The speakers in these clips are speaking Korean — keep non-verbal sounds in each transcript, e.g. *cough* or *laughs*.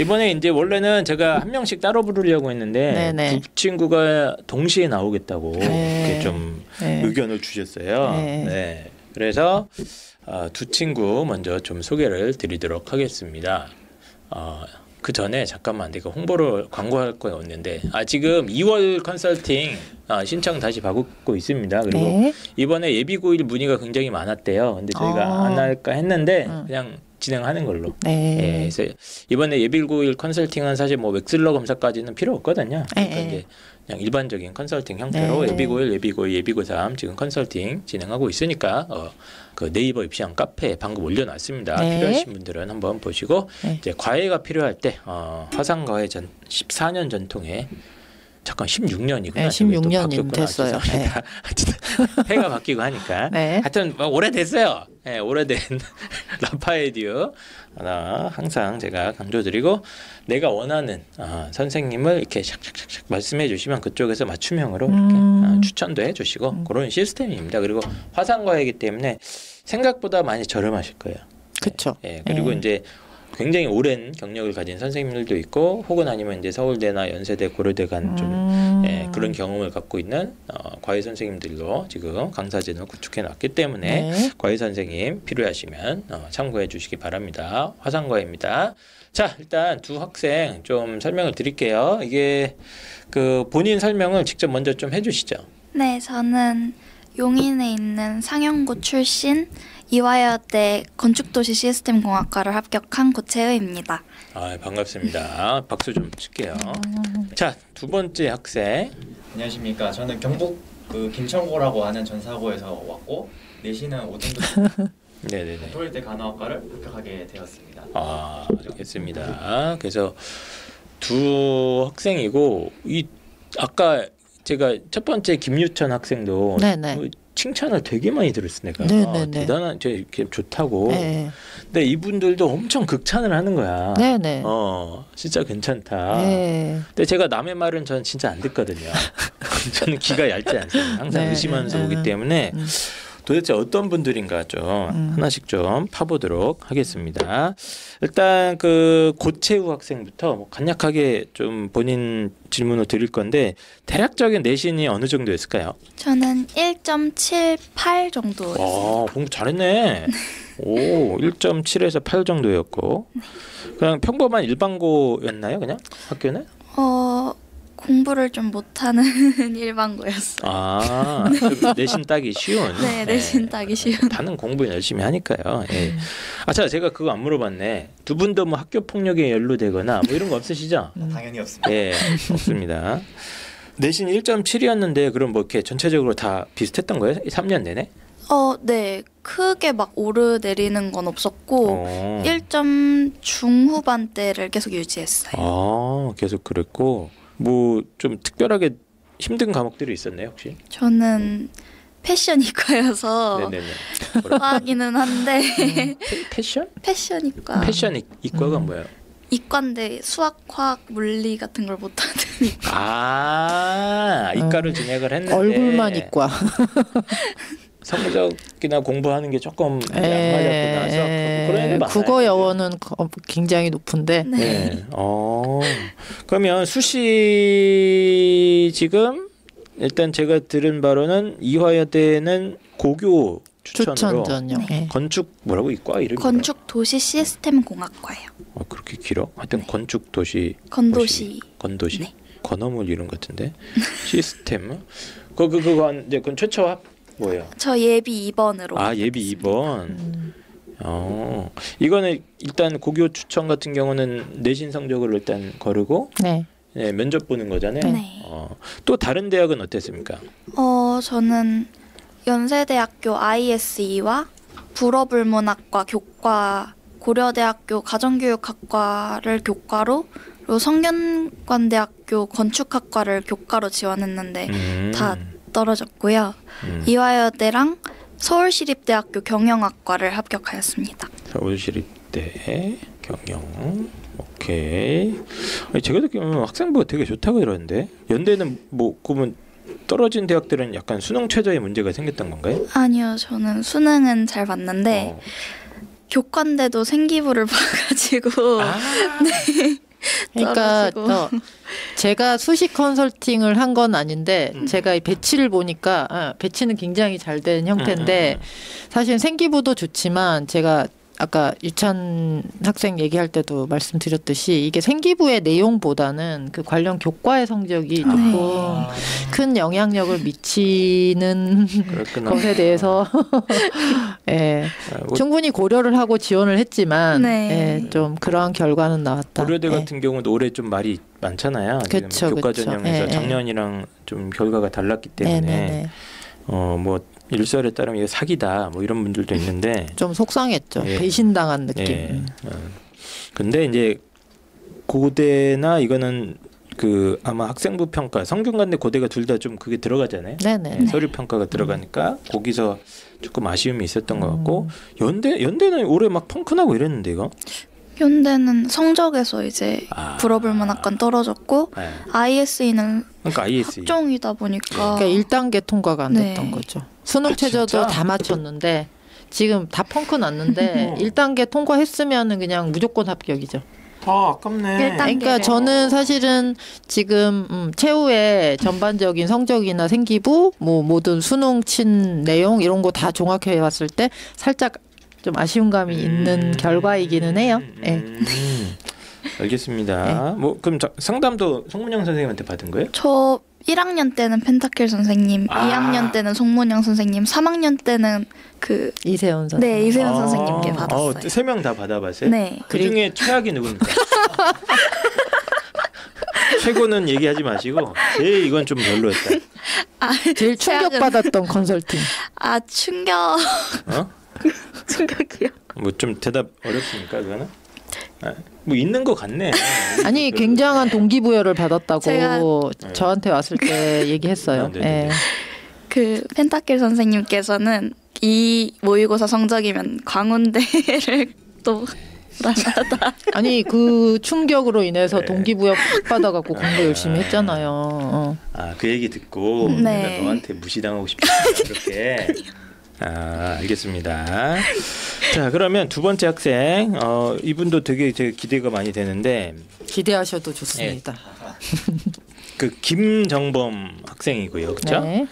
이번에 이제 원래는 제가 한 명씩 따로 부르려고 했는데 네네. 두 친구가 동시에 나오겠다고 네. 이렇게 좀 네. 의견을 주셨어요. 네. 네. 그래서 어, 두 친구 먼저 좀 소개를 드리도록 하겠습니다. 어, 그 전에 잠깐만 내가 홍보를 광고할 거였는데 아 지금 2월 컨설팅 아, 신청 다시 받고 있습니다. 그리고 네. 이번에 예비 고일 문의가 굉장히 많았대요. 근데 저희가 아. 안 할까 했는데 음. 그냥 진행하는 걸로. 예, 네. 그래서 이번에 예비고일 컨설팅은 사실 뭐 웩슬러 검사까지는 필요 없거든요. 그러니까 네. 이제 그냥 일반적인 컨설팅 형태로 네. 예비고일, 예비고일, 예비고3 지금 컨설팅 진행하고 있으니까 어, 그 네이버 입시왕 카페에 방금 올려놨습니다. 네. 필요하신 분들은 한번 보시고 네. 이제 과외가 필요할 때 어, 화상과외 전 14년 전통에 잠깐 16년이구나. 네, 16 년이 됐어요. *laughs* 해가 바뀌고 하니까. *laughs* 네. 하여튼 뭐 오래됐어요. 예, 오래된 *laughs* 라파에듀 하나 항상 제가 강조드리고 내가 원하는 아, 선생님을 이렇게 샥샥샥샥 말씀해 주시면 그쪽에서 맞춤형으로 이렇게 음. 아, 추천도 해주시고 그런 시스템입니다. 그리고 화상과이기 때문에 생각보다 많이 저렴하실 거예요. 그렇죠. 예, 그리고 네. 이제 굉장히 오랜 경력을 가진 선생님들도 있고 혹은 아니면 이제 서울대나 연세대 고려대 간좀 음. 예, 그런 경험을 갖고 있는 어, 과외 선생님들로 지금 강사진을 구축해 놨기 때문에 네. 과외 선생님 필요하시면 어, 참고해 주시기 바랍니다. 화상과외입니다. 자, 일단 두 학생 좀 설명을 드릴게요. 이게 그 본인 설명을 직접 먼저 좀 해주시죠. 네, 저는 용인에 있는 상영고 출신 이화여대 건축도시 시스템 공학과를 합격한 고채의입니다. 아, 반갑습니다. 박수 좀 칠게요. 음. 자, 두 번째 학생. 안녕하십니까. 저는 경북 그 김천고라고 하는 전사고에서 왔고 내신은 오등급 *laughs* 네네네. 토일대 간호학과를 합격하게 되었습니다. 아, 알겠습니다. 그래서 두 학생이고 이 아까 제가 첫 번째 김유천 학생도 네네. 뭐 칭찬을 되게 많이 들었어 내가 네네네. 아, 대단한 저 이렇게 좋다고. 네. 근데 이분들도 엄청 극찬을 하는 거야. 네네. 어, 진짜 괜찮다. 네. 근데 제가 남의 말은 전 진짜 안 듣거든요. *laughs* 저는 귀가 얇지 않습니다. 항상 네. 의심하면서 네. 오기 때문에 음. 도대체 어떤 분들인가 좀 음. 하나씩 좀 파보도록 하겠습니다. 일단 그 고채우 학생부터 뭐 간략하게 좀 본인 질문을 드릴 건데 대략적인 내신이 어느 정도였을까요? 저는 1.78 정도. 와 공부 잘했네. *laughs* 오 1.7에서 8 정도였고 그냥 평범한 일반고였나요? 그냥 학교는? 어, 공부를 좀 못하는 *laughs* 일반고였어요. 아 *laughs* 내신 따기 쉬운. 네, 내신 따기 쉬운. 다는 공부 열심히 하니까요. 예. 아자 제가 그거 안 물어봤네. 두 분도 뭐 학교 폭력에 연루되거나 뭐 이런 거 없으시죠? 음. 당연히 없습니다. 예, 없습니다. 내신 1.7이었는데 그럼 뭐 이렇게 전체적으로 다 비슷했던 거예요? 3년 내내? 어, 네. 크게 막 오르내리는 건 없었고 어. 1점 중후반대를 계속 유지했어요. 아, 계속 그랬고 뭐 좀 특별하게 힘든 과목들이 있었나요, 혹시? 저는 패션 이과여서 네네네. 뭐라- 과하기는 한데 패- 패션? 패션 이과 패션 이- 이과가 음. 뭐예요? 이과인데 수학, 화학, 물리 같은 걸 못하니까 *laughs* 아, 이과를 진행을 했는데 얼굴만 이과. *laughs* 성적이나 공부하는 게 조금 안 에, 맞았구나. 수 많아요. 예. 국어 영어는 거- 굉장히 높은데. 네. 네. 어. 그러면 수시 지금 일단 제가 들은 바로는 이화여대는 고교 추천으로 추천 전형. 네. 예. 건축 뭐라고 이과 이름이 건축 도시 시스템 공학과예요. 어, 그렇게 길어? 하여튼 네. 건축 도시 건도시. 건도시 네. 건어물 이름 같은데 *laughs* 시스템 그그 그거 이제 그건 최초 합 뭐예요? 저 예비 2번으로. 아 예비 2번. 음. 어 이거는 일단 고교 추천 같은 경우는 내신 성적을 일단 거르고 네. 네, 면접 보는 거잖아요. 네. 어, 또 다른 대학은 어땠습니까? 어, 저는 연세대학교 ISE와 불어불문학과 교과 고려대학교 가정교육학과를 교과로 그리고 성균관대학교 건축학과를 교과로 지원했는데 음, 다 떨어졌고요. 음, 이화여대랑 서울시립대학교 경영학과를 합격하였습니다. 서울시립대 경영 오케이. 아니, 제가 듣기로는 학생부가 되게 좋다고 들었는데 연대는 뭐 그러면 떨어진 대학들은 약간 수능 최저의 문제가 생겼던 건가요? 아니요, 저는 수능은 잘 봤는데 어. 교과인데도 생기부를 *laughs* 봐가지고 아, 그러니까. 어, 제가 수시 컨설팅을 한 건 아닌데 음. 제가 이 배치를 보니까 아, 배치는 굉장히 잘 된 형태인데 음, 사실 생기부도 좋지만 제가 아까 유찬 학생 얘기할 때도 말씀드렸듯이 이게 생기부의 내용보다는 그 관련 교과의 성적이 네. 조금 아, 큰 영향력을 미치는 그렇구나. *laughs* 것에 대해서 *laughs* 예, 아, 뭐 충분히 고려를 하고 지원을 했지만 네. 예, 좀 그러한 결과는 나왔다. 고려대 예. 같은 경우도 올해 좀 말이 많잖아요. 그쵸, 교과 그쵸. 전형에서 예, 예. 작년이랑 좀 결과가 달랐기 때문에 네네네. 어뭐 일설에 따르면 이게 사기다 뭐 이런 분들도 있는데 *laughs* 좀 속상했죠. 예. 배신당한 느낌. 예. 어. 근데 이제 고대나 이거는 그 아마 학생부 평가 성균관대 고대가 둘 다 좀 그게 들어가잖아요. 네네. 네, 서류 평가가 들어가니까 거기서 조금 아쉬움이 있었던 것 음. 같고 연대 연대는 올해 막 펑크나고 이랬는데 이거 현대는 성적에서 이제 아. 불어불만 약간 떨어졌고 네. ISE는 그러니까 IS 학종이다 보니까 그러니까 1단계 통과가 안 됐던 네. 거죠. 수능 아, 최저도 진짜? 다 맞췄는데 지금 다 펑크 났는데 *laughs* 1단계 통과했으면은 그냥 무조건 합격이죠. 아 아깝네. 그러니까. 저는 사실은 지금 음, 최후의 전반적인 성적이나 생기부 뭐 모든 수능 친 내용 이런 거 다 종합해 봤을 때 살짝 좀 아쉬운 감이 있는 결과이기는 해요. 예. 음. 알겠습니다. 뭐 그럼 자, 상담도 송문영 선생님한테 받은 거예요? 저 1학년 때는 펜타킬 선생님, 아. 2학년 때는 송문영 선생님, 3학년 때는 그 이세훈 선생. 네, 이세훈 아, 선생님께 받았어요. 세명 다 받아봤어요? 네. 그 중에 최악이 누굽니까? *laughs* 최고는 얘기하지 마시고 제일 이건 좀 별로였다. 아, 제일 최악은- 충격 받았던 *laughs* 컨설팅. 아 충격 어? *laughs* 충격이요. 뭐 좀 대답 어렵습니까 그거는? 아, 뭐 있는 것 같네. 아니 굉장한 동기부여를 받았다고 제가- 저한테 왔을 때 얘기했어요. 아, 네네네. 예. 그 펜타킬 선생님께서는 이 모의고사 성적이면 광운대를 *laughs* 또 불안하다. *laughs* 아니 그 충격으로 인해서 네. 동기부여 팍 받아갖고 공부 아. 열심히 했잖아요. 어. 아그 얘기 듣고 네. 내가 너한테 무시당하고 싶다 그렇게. 아 알겠습니다. 자 그러면 두 번째 학생 어 이분도 되게 제 기대가 많이 되는데 기대하셔도 좋습니다. 그 김정범 학생이고요, 그렇죠? 네.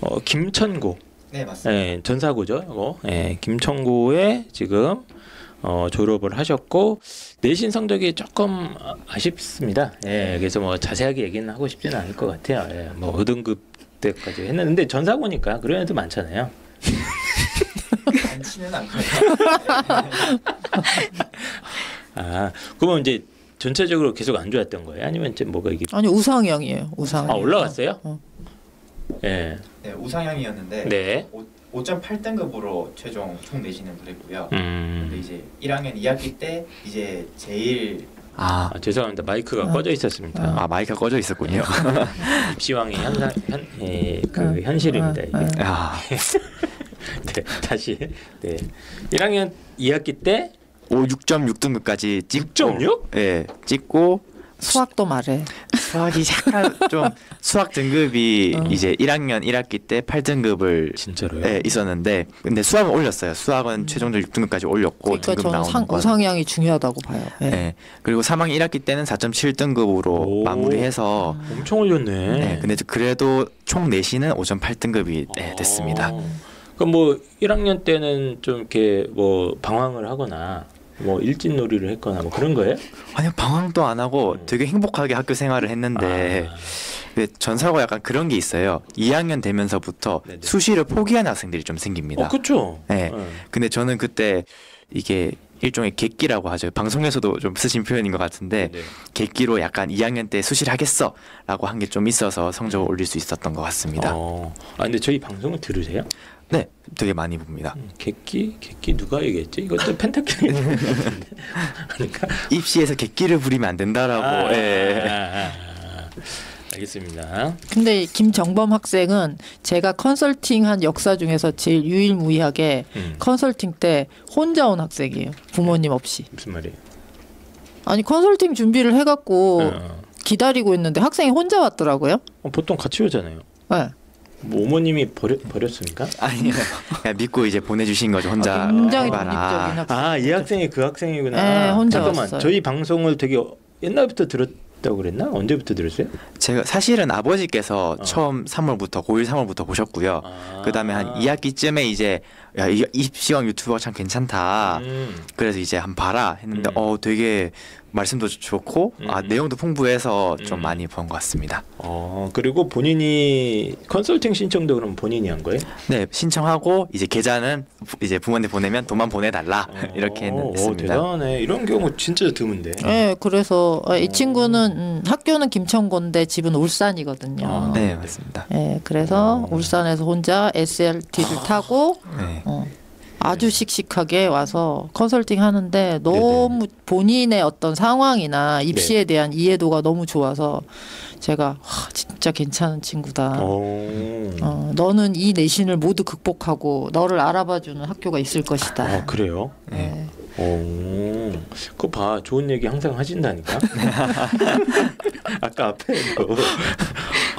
어 김천고, 네 맞습니다. 예, 전사고죠, 이거. 예, 김천고에 지금 어, 졸업을 하셨고 내신 성적이 조금 아- 아쉽습니다. 예, 그래서 뭐 자세하게 얘기는 하고 싶지는 않을 것 같아요. 예, 뭐 5등급 때까지 했는데 전사고니까 그런 애들 많잖아요. 많지는 않고 아, 그러면 이제 전체적으로 계속 안 좋았던 거예요? 아니면 이제 뭐가 이게 아니 우상형이에요. 우상형. 아 올라갔어요? 어. 예, 네, 우상향이었는데 네. 5.8등급으로 최종 총 내신을 그랬고요. 근데 음, 이제 1학년 2학기 때 이제 제일 아, 아, 죄송합니다. 마이크가 어. 꺼져 있었습니다. 아 마이크가 꺼져 있었군요. 입시왕의 현상 현, 예, 그 어, 현실입니다. 어, 이게. 어. 아, *laughs* 네, 다시 네 1학년 2학기 때 5 6.6등급까지 찍고 6.6? 예, 찍고 수학도 말해. 수학이 약간 좀 수학 등급이 어. 이제 1학년 1학기 때 8등급을 진짜로요? 예, 있었는데 근데 수학은 올렸어요. 수학은 최종적으로 6등급까지 올렸고 그러니까 등급 저는 나오는 상, 건. 우상향이 중요하다고 봐요. 예. 예. 그리고 3학년 1학기 때는 4.7등급으로 오. 마무리해서 엄청 올렸네. 네, 근데 그래도 총 내신은 5.8등급이 네, 됐습니다. 어. 그럼 뭐 1학년 때는 좀 이렇게 뭐 방황을 하거나 뭐 일진놀이를 했거나 뭐 그런 거예요? 아니요 방황도 안 하고 되게 행복하게 학교 생활을 했는데 아, 전사고 약간 그런 게 있어요. 2학년 되면서부터 네네. 수시를 포기하는 학생들이 좀 생깁니다. 어, 그렇죠. 네. 근데 저는 그때 이게 일종의 객기라고 하죠. 방송에서도 좀 쓰신 표현인 것 같은데 네. 객기로 약간 2학년 때 수시를 하겠어라고 한 게 좀 있어서 성적을 올릴 수 있었던 것 같습니다. 어. 아 근데 저희 방송을 들으세요? 네, 되게 많이 봅니다. 음, 객기 객기 누가 얘기했지? 이것도 펜타킬 그러니까 *laughs* *laughs* 입시에서 객기를 부리면 안 된다라고. 아, 예. 아, 아, 아. 알겠습니다. 근데 김정범 학생은 제가 컨설팅한 역사 중에서 제일 유일무이하게 음, 컨설팅 때 혼자 온 학생이에요. 부모님 없이. 무슨 말이에요? 아니 컨설팅 준비를 해갖고 어. 기다리고 있는데 학생이 혼자 왔더라고요. 어, 보통 같이 오잖아요. 네. 뭐 어머님이 버려, 버렸습니까? *laughs* 아니요. 그냥 믿고 이제 보내주신 거죠. 혼자 아, 굉장히 해봐라. 독립적인. 아, 이 학생이 그 학생이구나. 네, 혼자 잠깐만. 왔어요. 저희 방송을 되게 옛날부터 들었다고 그랬나? 언제부터 들었어요? 제가 사실은 아버지께서 어. 처음 3월부터 고1 3월부터 보셨고요. 아. 그다음에 한 2학기쯤에 이제 야, 이- 입시왕 유튜버가 참 괜찮다. 음. 그래서 이제 한번 봐라 했는데 음. 어 되게 말씀도 좋고 아 음. 내용도 풍부해서 좀 음. 많이 본 것 같습니다. 어 그리고 본인이 컨설팅 신청도 그럼 본인이 한 거예요? 네 신청하고 이제 계좌는 부- 이제 부모한테 보내면 돈만 보내달라 이렇게 어, 했습니다. 대단하네. 이런 경우 진짜 드문데. 네, 그래서 아, 이 친구는 음, 학교는 김천고인데 집은 울산이거든요. 아. 네 맞습니다. 네, 그래서 어. 울산에서 혼자 SLT를 타고 네. 어, 아주 씩씩하게 와서 컨설팅 하는데 너무 본인의 어떤 상황이나 입시에 대한 이해도가 너무 좋아서 제가 와, 진짜 괜찮은 친구다. 어. 어, 너는 이 내신을 모두 극복하고 너를 알아봐주는 학교가 있을 것이다. 아 그래요? 네. 오, 그거 봐. 좋은 얘기 항상 하신다니까. *laughs* 아까 앞에 뭐.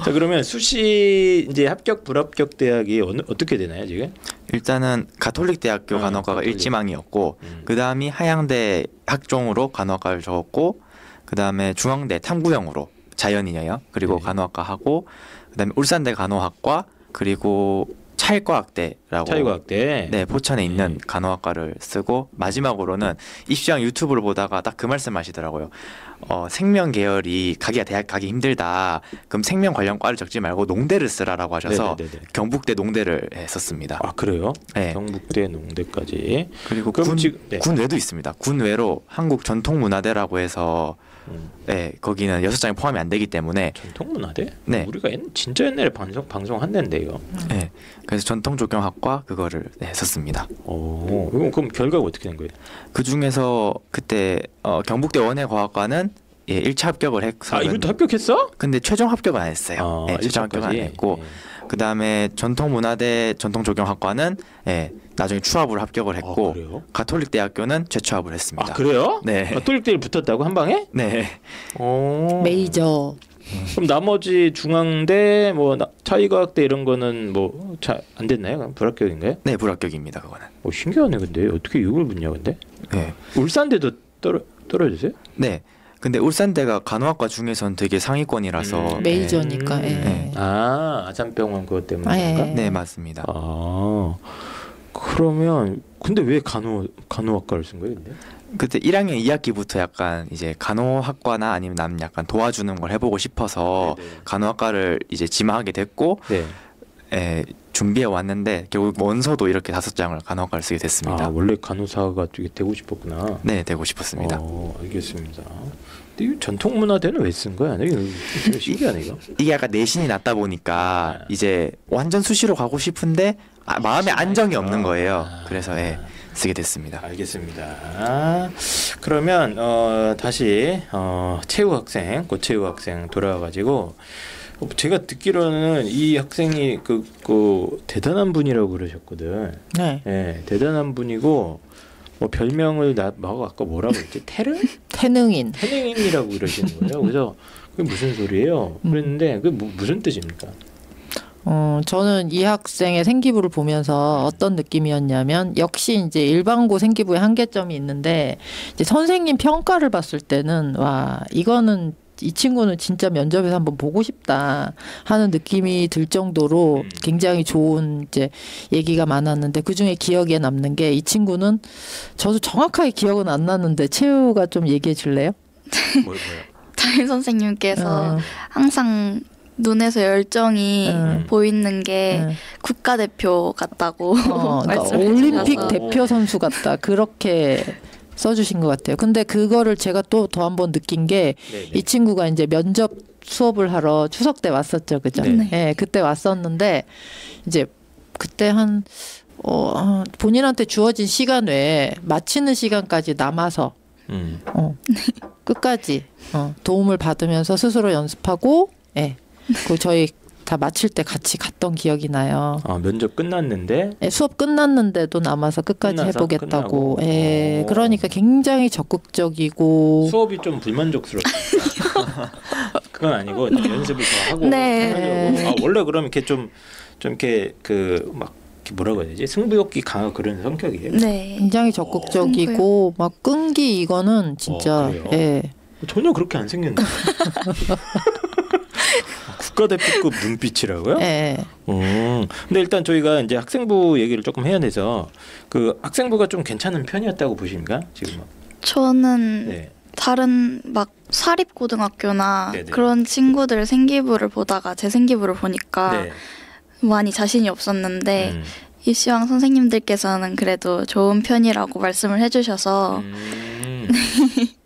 자 그러면 수시 이제 합격 불합격 대학이 어느 어떻게 되나요 지금? 일단은 가톨릭 대학교 아, 간호학과가 가톨릭. 일지망이었고 음. 그 다음이 하양대 학종으로 간호학과를 적었고 그 다음에 중앙대 탐구형으로 자연이에요. 그리고 네. 간호학과 하고 그 다음에 울산대 간호학과 그리고 차일과학대라고 차이과학대. 네 포천에 있는 네. 간호학과를 쓰고 마지막으로는 입시왕 유튜브를 보다가 딱 그 말씀 하시더라고요. 어, 생명 계열이 가기가 대학 가기 힘들다. 그럼 생명 관련 과를 적지 말고 농대를 쓰라라고 하셔서 네네네네. 경북대 농대를 했었습니다. 아 그래요? 네. 경북대 농대까지. 그리고 군, 지금- 네. 군 외도 있습니다. 군 외로 한국 전통문화대라고 해서 음. 네, 거기는 여섯 장이 포함이 안 되기 때문에 전통 문화대? 네. 우리가 옛, 진짜 옛날에 방송 방송한다는데 이거. 네, 그래서 전통 조경학과 그거를 네, 했었습니다. 오, 그럼, 그럼 결과가 어떻게 된 거예요? 그 중에서 그때 어, 경북대 원예과학과는 예, 1차 합격을 해서 아 이것도 합격했어? 근데 최종 합격은 안 했어요. 아, 네, 최종 합격은 안? 했고 네. 그 다음에 전통 문화대 전통 조경학과는 예, 나중에 추합을 합격을 아, 했고 그래요? 가톨릭 대학교는 재추합을 했습니다. 아 그래요? 네. 가톨릭 대를 붙었다고 한 방에? 네. 오. 메이저 그럼 나머지 중앙대 뭐 나- 차이과학대 이런 거는 뭐 안 됐나요? 그럼 불합격인가요? 네, 불합격입니다. 그거는. 오 신기하네 근데 어떻게 이걸 붙냐 근데 네. 울산대도 떨어 떨어졌어요? 네. 근데 울산대가 간호학과 중에선 되게 상위권이라서 음. 메이저니까. 음. 예. 네. 아 아산병원 그것 아, 때문인가? 예. 네, 맞습니다. 아 그러면 근데 왜 간호 간호학과를 쓴 거예요 근데? 그때 1학년 2학기부터 약간 이제 간호학과나 아니면 남 약간 도와주는 걸 해보고 싶어서 네네. 간호학과를 이제 지망하게 됐고 네. 에, 준비해 왔는데 결국 원서도 이렇게 다섯 장을 간호학과를 쓰게 됐습니다. 아 원래 간호사가 되게 되고 싶었구나. 네, 되고 싶었습니다. 어, 알겠습니다. 근데 이 전통 문화대는 왜 쓴 거야? 이거 신기하네 이거. 이게 약간 내신이 낮다 보니까 아. 이제 완전 수시로 가고 싶은데 아, 마음에 안정이 없는 거예요. 아. 그래서 예, 쓰게 됐습니다. 알겠습니다. 그러면 어, 다시 어, 최우 학생, 고최우 학생 돌아와가지고 어, 제가 듣기로는 이 학생이 그, 그 대단한 분이라고 그러셨거든. 네. 예, 대단한 분이고 뭐 별명을 나뭐 아까 뭐라고 했지? 테르? 태능인. 태능인이라고 그러시는 거예요. 그래서 그게 무슨 소리예요? 그랬는데 그게 무, 무슨 뜻입니까? 어, 저는 이 학생의 생기부를 보면서 어떤 느낌이었냐면 역시 이제 일반고 생기부의 한계점이 있는데 이제 선생님 평가를 봤을 때는 와 이거는 이 친구는 진짜 면접에서 한번 보고 싶다 하는 느낌이 들 정도로 음. 굉장히 좋은 이제 얘기가 많았는데 그 중에 기억에 남는 게 이 친구는 저도 정확하게 기억은 안 나는데 최우가 좀 얘기해 줄래요? 뭐, 뭐요? *laughs* 담임 선생님께서 어, 항상 눈에서 열정이 음. 보이는 게 음. 국가대표 같다고 어, 그러니까 *laughs* 올림픽 주셔서 대표 선수 같다 그렇게 써주신 것 같아요. 근데 그거를 제가 또 더 한 번 느낀 게이 네, 친구가 이제 면접 수업을 하러 추석 때 왔었죠, 그죠? 네. 예, 그때 왔었는데 이제 그때 한 어, 어, 본인한테 주어진 시간 외에 마치는 시간까지 남아서 음. 어, 끝까지 어, 도움을 받으면서 스스로 연습하고, 예, 그 저희 다 마칠 때 같이 갔던 기억이 나요. 아 면접 끝났는데 예, 수업 끝났는데도 남아서 끝까지 끝나서? 해보겠다고. 끝나고? 예, 오. 그러니까 굉장히 적극적이고. 수업이 좀 불만족스럽다. *laughs* 그건 아니고 연습을 더 하고 네. 하려고. 아, 원래 그럼 이렇게 좀좀 이렇게 그막 뭐라고 해야 되지 승부욕기 강하고 그런 성격이에요. 네. 굉장히 적극적이고 막 끈기 이거는 진짜 어? 예. 전혀 그렇게 안 생겼는데. *laughs* 국가대표급 눈빛이라고요? 예. 음. 근데 일단 저희가 이제 학생부 얘기를 조금 해야 돼서 그 학생부가 좀 괜찮은 편이었다고 보십니까? 지금 뭐. 저는 네. 다른 막 사립 고등학교나 네네. 그런 친구들 생기부를 보다가 제 생기부를 보니까 네. 많이 자신이 없었는데 음. 이시왕 선생님들께서는 그래도 좋은 편이라고 말씀을 해주셔서 음. *laughs*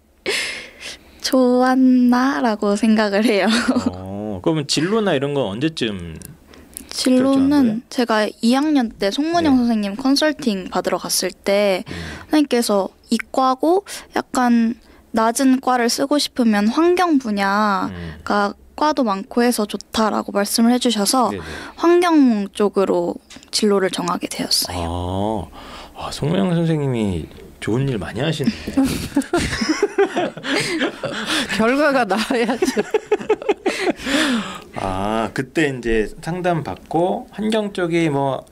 좋았나라고 생각을 해요. 어, 그러면 진로나 이런 건 언제쯤 진로는 제가 2학년 때 송문영 네. 선생님 컨설팅 받으러 갔을 때 음. 선생님께서 이과고 약간 낮은 과를 쓰고 싶으면 환경 분야가 음. 과도 많고 해서 좋다라고 말씀을 해주셔서 네네. 환경 쪽으로 진로를 정하게 되었어요. 아, 아 송명 선생님이 좋은 일 많이 하시는데. *laughs* 결과가 나와야죠. 아 그때 이제 상담 받고 환경 쪽이 뭐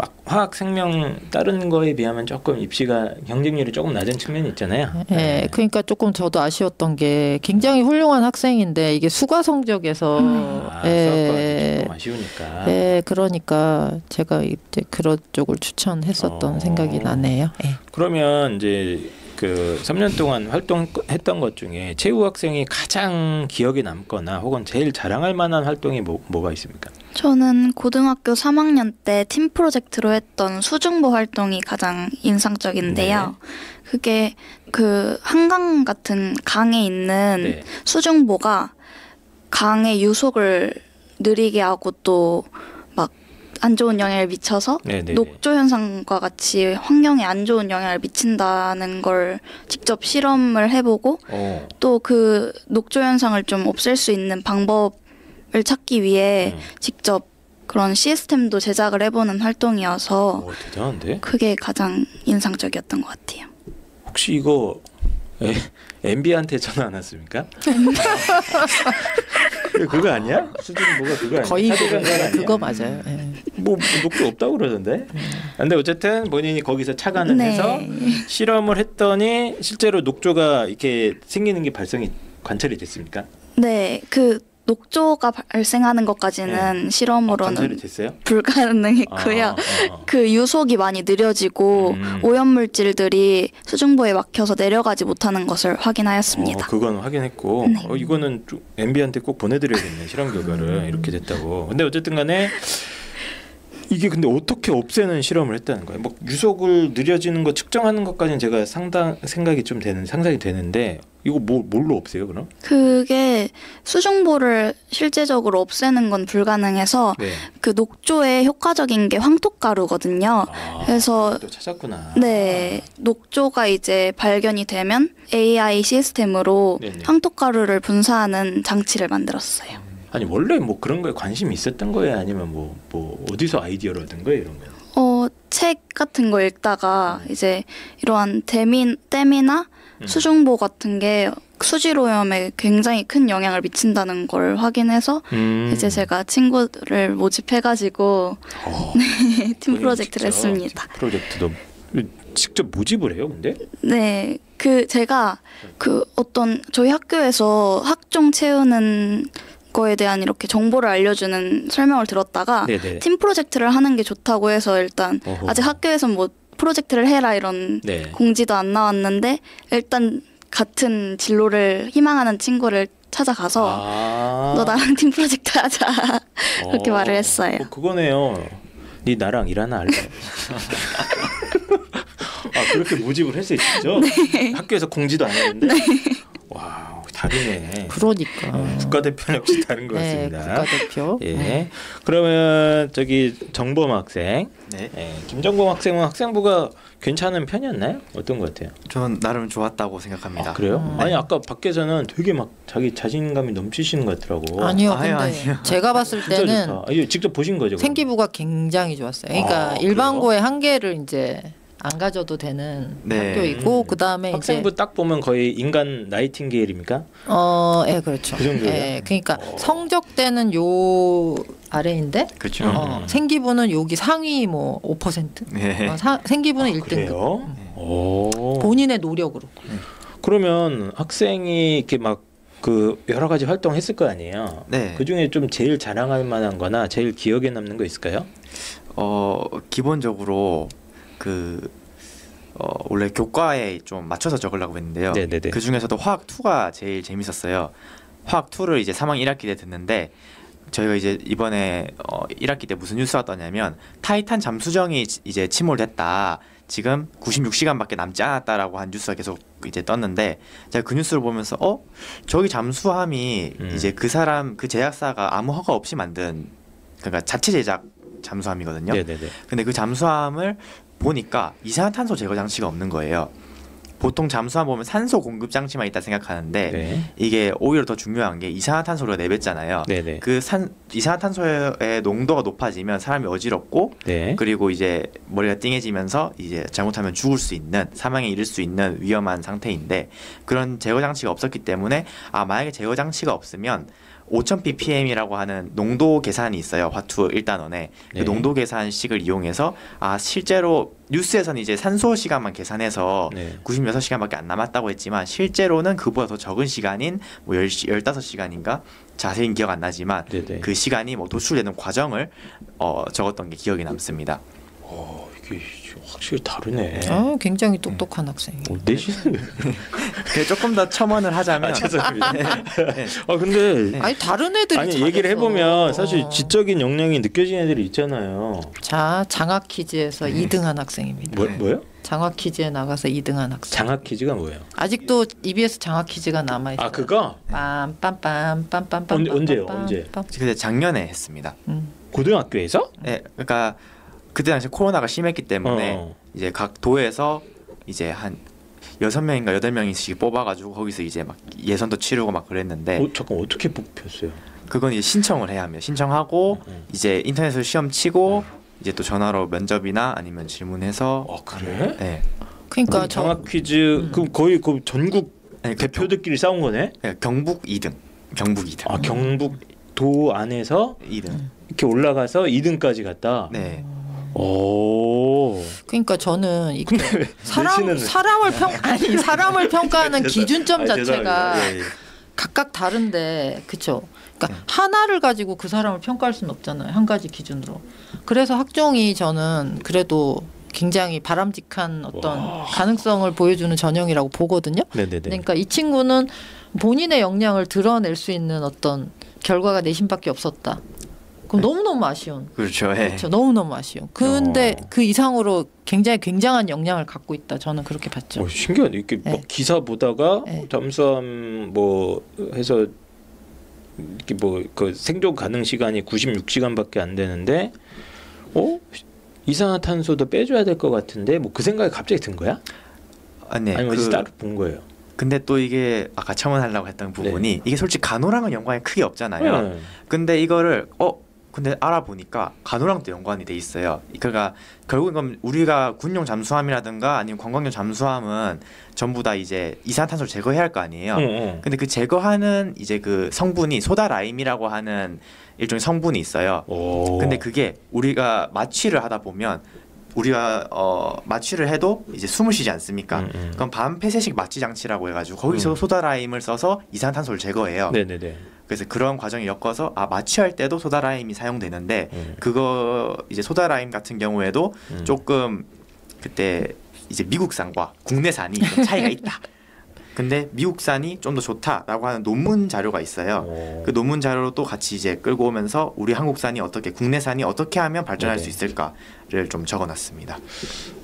막 화학 생명 다른 거에 비하면 조금 입시가 경쟁률이 조금 낮은 측면이 있잖아요. 예, 그러니까 조금 저도 아쉬웠던 게 굉장히 훌륭한 학생인데 이게 수가 성적에서 아, 예, 아쉬우니까. 예, 그러니까 제가 이제 그런 쪽을 추천했었던 어. 생각이 나네요. 예. 그러면 이제 그 3년 동안 활동했던 것 중에 최우 학생이 가장 기억에 남거나 혹은 제일 자랑할 만한 활동이 뭐, 뭐가 있습니까? 저는 고등학교 3학년 때 팀 프로젝트로 했던 수중보 활동이 가장 인상적인데요. 그게 그 한강 같은 강에 있는 네. 수중보가 강의 유속을 느리게 하고 또막 안 좋은 영향을 미쳐서 네네. 녹조 현상과 같이 환경에 안 좋은 영향을 미친다는 걸 직접 실험을 해보고 어. 또그 녹조 현상을 좀 없앨 수 있는 방법을 찾기 위해 음. 직접 그런 시스템도 제작을 해보는 활동이어서 오, 대단한데? 그게 가장 인상적이었던 것 같아요. 혹시 이거 에, MB한테 전화 안 왔습니까? *laughs* 그거 아니야? 수준 뭐가 그거 아니야? 거의 그거, 아니야? 그거 맞아요. 예. 뭐 녹조 없다고 그러던데. 근데 어쨌든 본인이 거기서 착안을 네. 해서 실험을 했더니 실제로 녹조가 이렇게 생기는 게 발생이 관찰이 됐습니까? 네, 그 녹조가 발생하는 것까지는 네. 실험으로는 됐어요? 불가능했고요. 아, 아, 아. 그 유속이 많이 느려지고 음. 오염 물질들이 수중보에 막혀서 내려가지 못하는 것을 확인하였습니다. 어, 그건 확인했고 네. 어, 이거는 좀 MB한테 꼭 보내드려야겠네 실험 결과를 이렇게 됐다고. 근데 어쨌든 간에 이게 근데 어떻게 없애는 실험을 했다는 거예요. 뭐 유속을 느려지는 거 측정하는 것까지는 제가 상당 생각이 좀 되는 상상이 되는데 이거 뭐 뭘로 없애요 그럼? 그게 수중보를 실제적으로 없애는 건 불가능해서 네. 그 녹조에 효과적인 게 황토가루거든요. 아, 그래서 또 찾았구나. 네, 녹조가 이제 발견이 되면 AI 시스템으로 네네. 황토가루를 분사하는 장치를 만들었어요. 아니 원래 뭐 그런 거에 관심이 있었던 거예요? 아니면 뭐 뭐 어디서 아이디어를 얻은 거예요 이런 거? 어, 책 같은 거 읽다가 이제 이러한 댐이, 댐이나 음. 수중보 같은 게 수질 오염에 굉장히 큰 영향을 미친다는 걸 확인해서 음. 이제 제가 친구를 모집해가지고 어, *laughs* 팀 본인이 직접 직접 했습니다. 프로젝트도 직접 모집을 해요, 근데? 네, 그 제가 그 어떤 저희 학교에서 학종 채우는 거에 대한 이렇게 정보를 알려주는 설명을 들었다가 네네. 팀 프로젝트를 하는 게 좋다고 해서 일단 어허. 아직 학교에선 뭐 프로젝트를 해라 이런 네. 공지도 안 나왔는데 일단 같은 진로를 희망하는 친구를 찾아가서 아. 너 나랑 팀 프로젝트 하자 *laughs* 그렇게 어, 말을 했어요. 어, 그거네요. 네 나랑 일하나 할래? *laughs* 아 그렇게 모집을 할수 있죠? 네. 학교에서 공지도 안 했는데. 와 다르네. 그러니까. 국가대표는 역시 다른 것 네, 같습니다. 국가대표. 예. 네. 그러면 저기 정범 학생, 네. 예. 김정범 학생은 학생부가 괜찮은 편이었나요? 어떤 것 같아요? 전 나름 좋았다고 생각합니다. 아, 그래요? 음. 아니 아까 밖에서는 되게 막 자기 자신감이 넘치시는 것 같더라고. 아니요, 아유, 근데 아니요. 제가 봤을 때는. 아, 이거 직접 보신 거죠? 그럼? 생기부가 굉장히 좋았어요. 그러니까 아, 일반고의 한계를 이제 안 가져도 되는 네. 학교이고 음. 그 다음에 학생부 딱 보면 거의 인간 나이팅게일입니까? 어, 예, 그렇죠. 그 정도예요? 예, 그러니까 어. 성적대는 요 아래인데 그렇죠. 어, 음. 생기부는 여기 상위 뭐 5%. 네. 어, 사, 생기부는 아, 1등급. 그래요? 오. 본인의 노력으로. 그러면 학생이 이렇게 막 그 여러 가지 활동했을 거 아니에요. 네. 그 중에 좀 제일 자랑할 만한거나 제일 기억에 남는 거 있을까요? 어 기본적으로 그 어, 원래 교과에 좀 맞춰서 적으려고 했는데요. 네네네. 그 중에서도 화학 2가 제일 재밌었어요. 화학 2를 이제 3학 1학기 때 듣는데 저희가 이제 이번에 어 1학기 때 무슨 뉴스가 떴냐면 타이탄 잠수정이 지- 이제 침몰됐다. 지금 96시간밖에 남지 않았다라고 한 뉴스가 계속 이제 떴는데 제가 그 뉴스를 보면서 어 저기 잠수함이 음. 이제 그 사람 그 제작사가 아무 허가 없이 만든 그러니까 자체 제작 잠수함이거든요. 네네네. 근데 그 잠수함을 보니까 이산화탄소 제거 장치가 없는 거예요. 보통 잠수함 보면 산소 공급 장치만 있다 생각하는데 네. 이게 오히려 더 중요한 게 이산화탄소를 내뱉잖아요. 네네. 그 산 이산화탄소의 농도가 높아지면 사람이 어지럽고 네. 그리고 이제 머리가 띵해지면서 이제 잘못하면 죽을 수 있는 사망에 이를 수 있는 위험한 상태인데 그런 제거 장치가 없었기 때문에 아 만약에 제거 장치가 없으면 5,000 ppm이라고 하는 농도 계산이 있어요 화투 1단원에 네. 그 농도 계산식을 이용해서 아 실제로 뉴스에서는 이제 산소 시간만 계산해서 네. 96시간밖에 안 남았다고 했지만 실제로는 그보다 더 적은 시간인 뭐 10시, 15시간인가 자세히 기억 안 나지만 네네. 그 시간이 뭐 도출되는 과정을 어, 적었던 게 기억이 남습니다. 어, 이게 확실히 다르네. 아, 굉장히 똑똑한 학생이. 어, 내신은 그 조금 더 첨언을 하자면 아, 죄송합니다. 네. 아 근데 아니 다른 애들이 아니. 얘기를 해보면 사실 어. 지적인 역량이 느껴지는 애들이 있잖아요. 자 장학 퀴즈에서 2등한 학생입니다. 뭐 네. 뭐요? 장학 퀴즈에 나가서 2등한 학생. 장학 퀴즈가 뭐예요? 아직도 EBS 장학 퀴즈가 남아 있어요. 아 그거 빰빰빰 빰빰빰 언제- 언제요? 언제? 근데 작년에 했습니다. 음. 고등학교에서? 네, 그러니까 그때 당시 코로나가 심했기 때문에 어. 이제 각 도에서 이제 한 여섯 명인가 여덟 명씩 뽑아가지고 거기서 이제 막 예선도 치르고 막 그랬는데 어, 잠깐 어떻게 뽑혔어요? 그건 이제 신청을 해야 합니다. 신청하고 음. 이제 인터넷으로 시험 치고 이제 또 전화로 면접이나 아니면 질문해서 어 그래? 네. 그러니까 장학 퀴즈 그럼 거의 그 전국 네, 그 대표들끼리 싸운 거네? 경, 네, 경북 2등. 경북 2등. 아 경북 도 안에서 2등. 이렇게 올라가서 2등까지 갔다. 네. 오. 그러니까 저는 이게 사람 사람을 평 *laughs* 아니 사람을 평가하는 *laughs* 죄송- 기준점 아, 자체가. 예, 예. 각각 다른데 그쵸? 그러니까 네. 하나를 가지고 그 사람을 평가할 수는 없잖아요 한 가지 기준으로. 그래서 학종이 저는 그래도 굉장히 바람직한 어떤 와. 가능성을 보여주는 전형이라고 보거든요. 네네네. 그러니까 이 친구는 본인의 역량을 드러낼 수 있는 어떤 결과가 내신밖에 없었다. 그럼 너무 너무 아쉬운. 그렇죠. 예. 그렇죠. 너무 너무 아쉬운. 근데 어. 그 이상으로 굉장히 굉장한 역량을 갖고 있다. 저는 그렇게 봤죠. 어, 신기하네. 이렇게 네. 막 기사 보다가 네. 잠수함 뭐 해서 이렇게 뭐 그 생존 가능 시간이 96시간밖에 안 되는데 어 이산화탄소도 빼줘야 될 것 같은데 뭐 그 생각이 갑자기 든 거야? 아, 네. 아니면 그, 따로 본 거예요? 근데 또 이게 아까 첨언하려고 했던 부분이 이게 솔직히 간호랑은 연관이 크게 없잖아요. 네. 근데 이거를 어 근데 알아보니까 간호랑도 연관이 돼 있어요. 그러니까 결국 이건 우리가 군용 잠수함이라든가 아니면 관광용 잠수함은 전부 다 이제 이산화탄소를 제거해야 할 거 아니에요. 응, 응. 근데 그 제거하는 이제 그 성분이 소다 라임이라고 하는 일종의 성분이 있어요. 오. 근데 그게 우리가 마취를 하다 보면 우리가 어 마취를 해도 이제 숨을 쉬지 않습니까? 음, 음. 그럼 반폐쇄식 마취 장치라고 해가지고 거기서 음. 소다 라임을 써서 이산탄소를 제거해요. 네네네. 그래서 그런 과정을 엮어서 아 마취할 때도 소다 라임이 사용되는데 음. 그거 이제 소다 라임 같은 경우에도 음. 조금 그때 이제 미국산과 국내산이 좀 차이가 있다. *laughs* 근데 미국산이 좀 더 좋다라고 하는 논문 자료가 있어요. 오. 그 논문 자료로 또 같이 이제 끌고 오면서 우리 한국산이 어떻게 국내산이 어떻게 하면 발전할 네네. 수 있을까를 좀 적어놨습니다.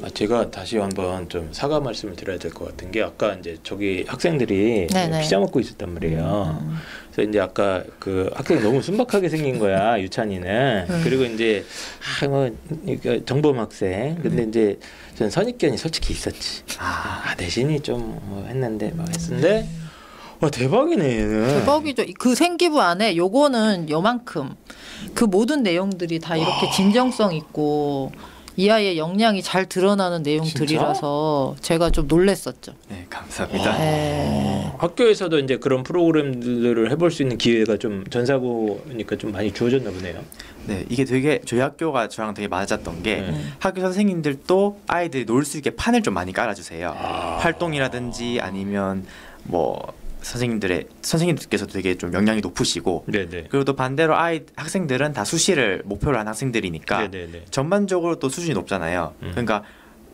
아, 제가 다시 한번 좀 사과 말씀을 드려야 될 것 같은 게 아까 이제 저기 학생들이 네네. 피자 먹고 있었단 말이에요. 음. 그래서 이제 아까 그 학생이 너무 순박하게 생긴 거야 *laughs* 유찬이는. 음. 그리고 이제 아뭐 정범 학생. 근데 이제 전 선입견이 솔직히 있었지. 아 내신이 좀뭐 했는데 막 했는데 와 대박이네 얘는. 대박이죠. 그 생기부 안에 요거는 요만큼 그 모든 내용들이 다 이렇게 진정성 있고 이 아이의 역량이 잘 드러나는 내용들이라서 제가 좀 놀랬었죠. 네, 감사합니다. 네. 학교에서도 이제 그런 프로그램들을 해볼 수 있는 기회가 좀 전사고니까 좀 많이 주어졌나 보네요. 네, 이게 되게 저희 학교가 저랑 되게 맞았던 게 네. 학교 선생님들도 아이들이 놀 수 있게 판을 좀 많이 깔아주세요. 아. 활동이라든지 아니면 뭐 선생님들의 선생님들께서 되게 좀 역량이 높으시고 네네. 그리고 또 반대로 아이 학생들은 다 수시를 목표로 한 학생들이니까 네네네. 전반적으로 또 수준이 높잖아요. 음. 그러니까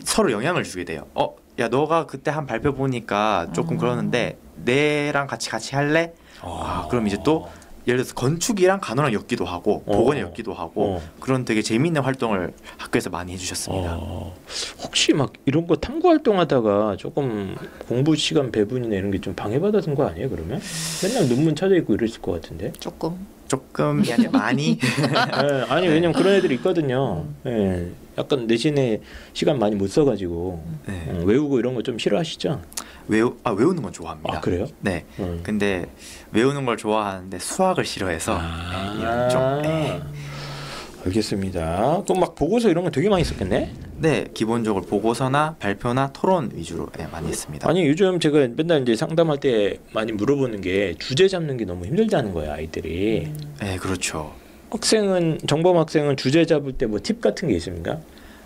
서로 영향을 주게 돼요. 어, 야 너가 그때 한 발표 보니까 조금 그러는데 내랑 같이 같이 할래? 아, 그럼 이제 또 예를 들어서 건축이랑 간호랑 엮기도 하고 어. 보건이 엮기도 하고 어. 그런 되게 재미있는 활동을 학교에서 많이 해주셨습니다. 어, 혹시 막 이런 거 탐구 활동하다가 조금 공부 시간 배분이나 이런 게 좀 방해받았던 거 아니에요? 그러면 맨날 논문 찾아 있고 이랬을 것 같은데. 조금 조금이 *laughs* 아니라 많이 예, 아니 왜냐면 그런 애들이 있거든요. 예, 약간 내신에 시간 많이 못 써가지고 네. 음, 외우고 이런 거 좀 싫어하시죠? 외우 아 외우는 건 좋아합니다. 아 그래요? 네. 음. 근데 외우는 걸 좋아하는데 수학을 싫어해서 아, 네, 이런 좀 네. 알겠습니다. 그럼 막 보고서 이런 거 되게 많이 썼겠네? 네 기본적으로 보고서나 발표나 토론 위주로 네, 많이 했습니다. 아니 요즘 제가 맨날 이제 상담할 때 많이 물어보는 게 주제 잡는 게 너무 힘들다는 거예요 아이들이. 네 그렇죠. 학생은 정범 학생은 주제 잡을 때 뭐 팁 같은 게 있습니까?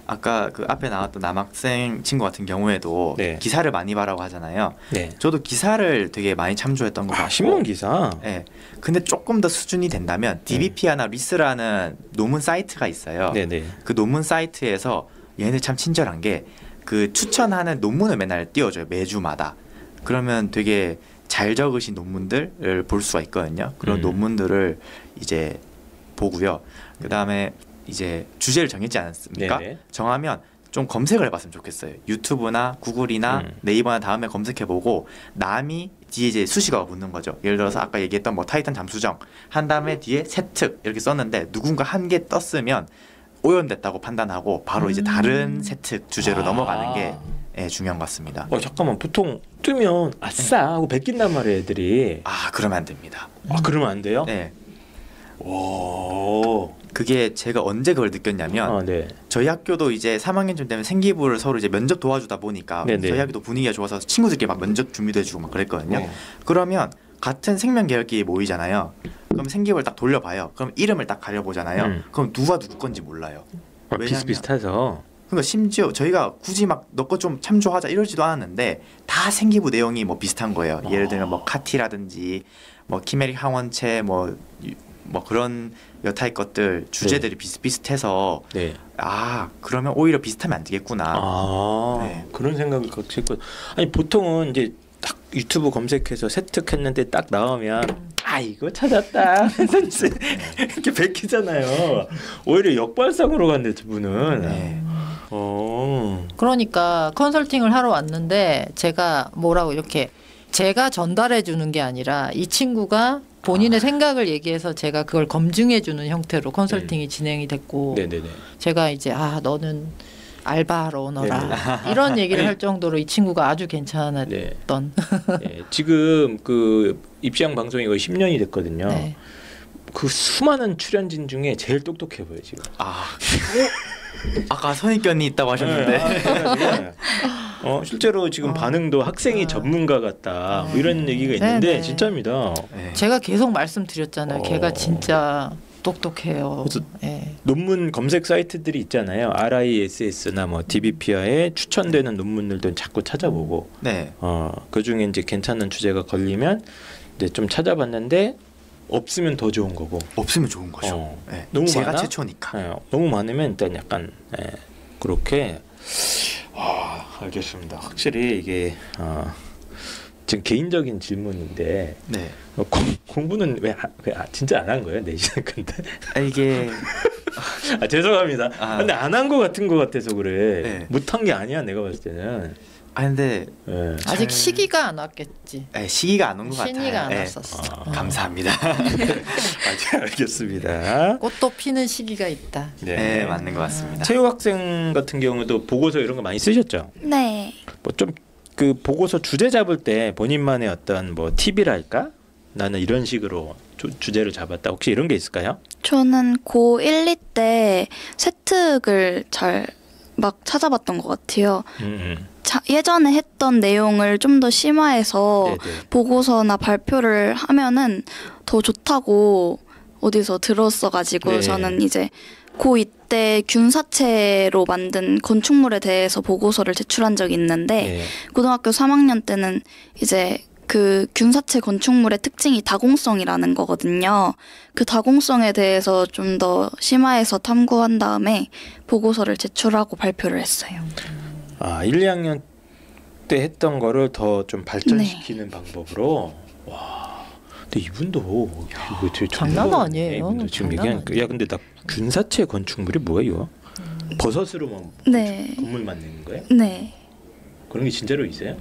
아까 그 앞에 나왔던 남학생 친구 같은 경우에도 네. 기사를 많이 봐라고 하잖아요. 네. 저도 기사를 되게 많이 참조했던 것 같고. 아, 신문 기사. 네. 근데 조금 더 수준이 된다면 DBP나 리스라는 논문 사이트가 있어요. 네네. 그 논문 사이트에서 얘네 참 친절한 게 그 추천하는 논문을 맨날 띄워줘요 매주마다. 그러면 되게 잘 적으신 논문들을 볼 수가 있거든요. 그런 음. 논문들을 이제 보고요. 그 다음에 이제 주제를 정했지 않았습니까? 네네. 정하면 좀 검색을 해봤으면 좋겠어요. 유튜브나 구글이나 음. 네이버나 다음에 검색해보고 남이 뒤에 이제 수식어가 붙는 거죠. 예를 들어서 아까 얘기했던 뭐 타이탄 잠수정 한 다음에 뒤에 세특 이렇게 썼는데 누군가 한 개 떴으면 오염됐다고 판단하고 바로 이제 다른 세특 주제로 아. 넘어가는 게 예, 중요한 것 같습니다. 어 잠깐만 보통 뜨면 아싸 하고 베낀단 말이에요 애들이. 아 그러면 안 됩니다. 아 그러면 안 돼요? 네, 오. 그게 제가 언제 그걸 느꼈냐면 아 네. 저희 학교도 이제 3학년쯤 되면 생기부를 서로 이제 면접 도와주다 보니까 네네. 저희 학교도 분위기가 좋아서 친구들끼리 막 면접 준비도 해주고 막 그랬거든요. 네. 그러면 같은 생명 계열끼리 모이잖아요. 그럼 생기부를 딱 돌려봐요. 그럼 이름을 딱 가려보잖아요. 음. 그럼 누가 누구 건지 몰라요. 아, 비슷비슷해서. 그러니까 심지어 저희가 굳이 막너거좀 참조하자 이러지도 않았는데 다 생기부 내용이 뭐 비슷한 거예요. 예를 들면 뭐 카티라든지 뭐 키메릭 항원체 뭐 뭐 그런 여타의 것들 주제들이 비슷비슷해서 네. 아 그러면 오히려 비슷하면 안 되겠구나. 아 네. 그런 생각을 했고 아니 보통은 이제 딱 유튜브 검색해서 세특했는데 딱 나오면 아 이거 찾았다 *laughs* 이렇게 베끼잖아요 오히려 역발상으로 갔네 두 분은 네. 어 그러니까 컨설팅을 하러 왔는데 제가 뭐라고 이렇게 제가 전달해 주는 게 아니라 이 친구가 본인의 생각을 얘기해서 제가 그걸 검증해 주는 형태로 컨설팅이 진행이 됐고 네네네. 제가 이제 아 너는 알바하러 오너라 *laughs* 이런 얘기를 할 정도로 이 친구가 아주 괜찮았던. 네. *laughs* 네. 지금 그 입시왕 방송이 거의 10년이 됐거든요. 네. 그 수많은 출연진 중에 제일 똑똑해 보여 지금. 아. 아까 선입견이 있다고 하셨는데. 네, *laughs* 아, 어 실제로 지금 어. 반응도 학생이 아. 전문가 같다 뭐 이런 얘기가 네, 있는데 네. 진짜입니다. 네. 제가 계속 말씀드렸잖아요. 어. 걔가 진짜 똑똑해요. 그래서 예. 논문 검색 사이트들이 있잖아요. RISS나 뭐 DBPR에 추천되는 논문들도 자꾸 찾아보고 네. 어 그 중에 이제 괜찮은 주제가 걸리면 이제 좀 찾아봤는데 없으면 더 좋은 거고 없으면 좋은 거죠. 어. 네. 너무 제가 많아? 최초니까. 예, 너무 많으면 일단 약간 예, 그렇게 아 알겠습니다. 확실히 이게 어, 지금 개인적인 질문인데 네. 어, 공, 공부는 왜, 아- 왜 아, 진짜 안 한 거예요 내신은 근데 아, 이게 *laughs* 아 죄송합니다. 아. 근데 안 한 거 같은 거 같아서 그래. 네. 못한 게 아니야 내가 봤을 때는. 아 근데 예. 아직 잘- 시기가 안 왔겠지. 네, 시기가 안 온 것 같아요. 신이가 안 네. 왔었어. 아. 어. 감사합니다. *laughs* 아, 알겠습니다. 꽃도 피는 시기가 있다. 네. 맞는 것 같습니다. 체육 학생 같은 경우도 보고서 이런 거 많이 쓰셨죠? 네. 뭐좀 그 보고서 주제 잡을 때 본인만의 어떤 뭐 팁이랄까? 나는 이런 식으로 주, 주제를 잡았다. 혹시 이런 게 있을까요? 저는 고 1, 2때 세특을 잘 막 찾아봤던 것 같아요. 음, 음. 자, 예전에 했던 내용을 좀 더 심화해서 네네. 보고서나 발표를 하면은 더 좋다고 어디서 들었어가지고 네. 저는 이제 고2 때 균사체로 만든 건축물에 대해서 보고서를 제출한 적이 있는데 네. 고등학교 3학년 때는 이제 그 균사체 건축물의 특징이 다공성이라는 거거든요. 그 다공성에 대해서 좀 더 심화해서 탐구한 다음에 보고서를 제출하고 발표를 했어요. 아 1, 2학년 때 했던 거를 더 좀 발전시키는 방법으로 와. 근데 이분도 이거 되게 장난 아니에요. 이분도 지금 장난 얘기하니까 야 근데 나 균사체 건축물이 뭐예요? 버섯으로만 네. 건물 만드는 거예요? 네. 그런 게 진짜로 있어요?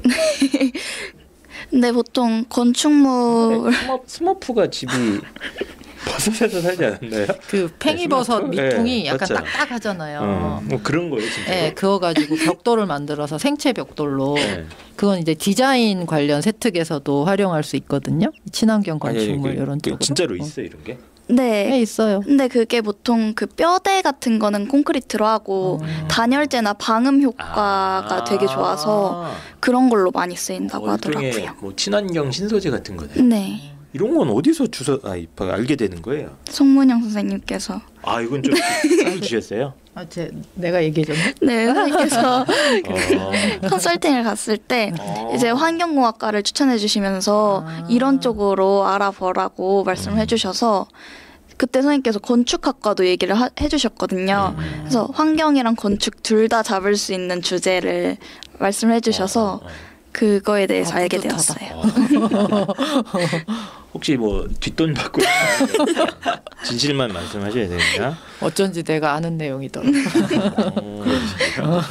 근데 *laughs* 보통 건축물 스머, 스머프가 집이 *laughs* 버섯에서 살지 않았나요? 그 팽이버섯 네, 밑통이 네, 약간 맞죠. 딱딱하잖아요. 어, 뭐 그런 거예요 진짜. 네, 그거 가지고 벽돌을 만들어서 생체 벽돌로 네. 그건 이제 디자인 관련 세특에서도 활용할 수 있거든요. 친환경 아니, 아니, 건축물 그- 이런 그 쪽으로. 진짜로 어. 있어 요 이런 게? 네. 네, 있어요. 근데 그게 보통 그 뼈대 같은 거는 콘크리트로 하고 어. 단열재나 방음 효과가 아. 되게 좋아서 그런 걸로 많이 쓰인다고 어, 하더라고요. 뭐 친환경 신소재 같은 거네. 네. 이런 건 어디서 주서 아, 이- 알게 되는 거예요? 송문영 선생님께서 아 이건 좀쌀 주셨어요? 아, 제 내가 얘기해줬네. 네, 선생님께서 *laughs* 어. 컨설팅을 갔을 때 어. 이제 환경공학과를 추천해 주시면서 아. 이런 쪽으로 알아보라고 말씀을 음. 해주셔서 그때 선생님께서 건축학과도 얘기를 하- 해주셨거든요. 음. 그래서 환경이랑 건축 둘 다 잡을 수 있는 주제를 말씀을 해주셔서 어, 어, 어. 그거에 대해서 아, 알게 뿌듯하다. 되었어요. *laughs* 혹시 뭐 뒷돈 받고 진실만 말씀하셔야 됩니다. 어쩐지 내가 아는 내용이더라. 어,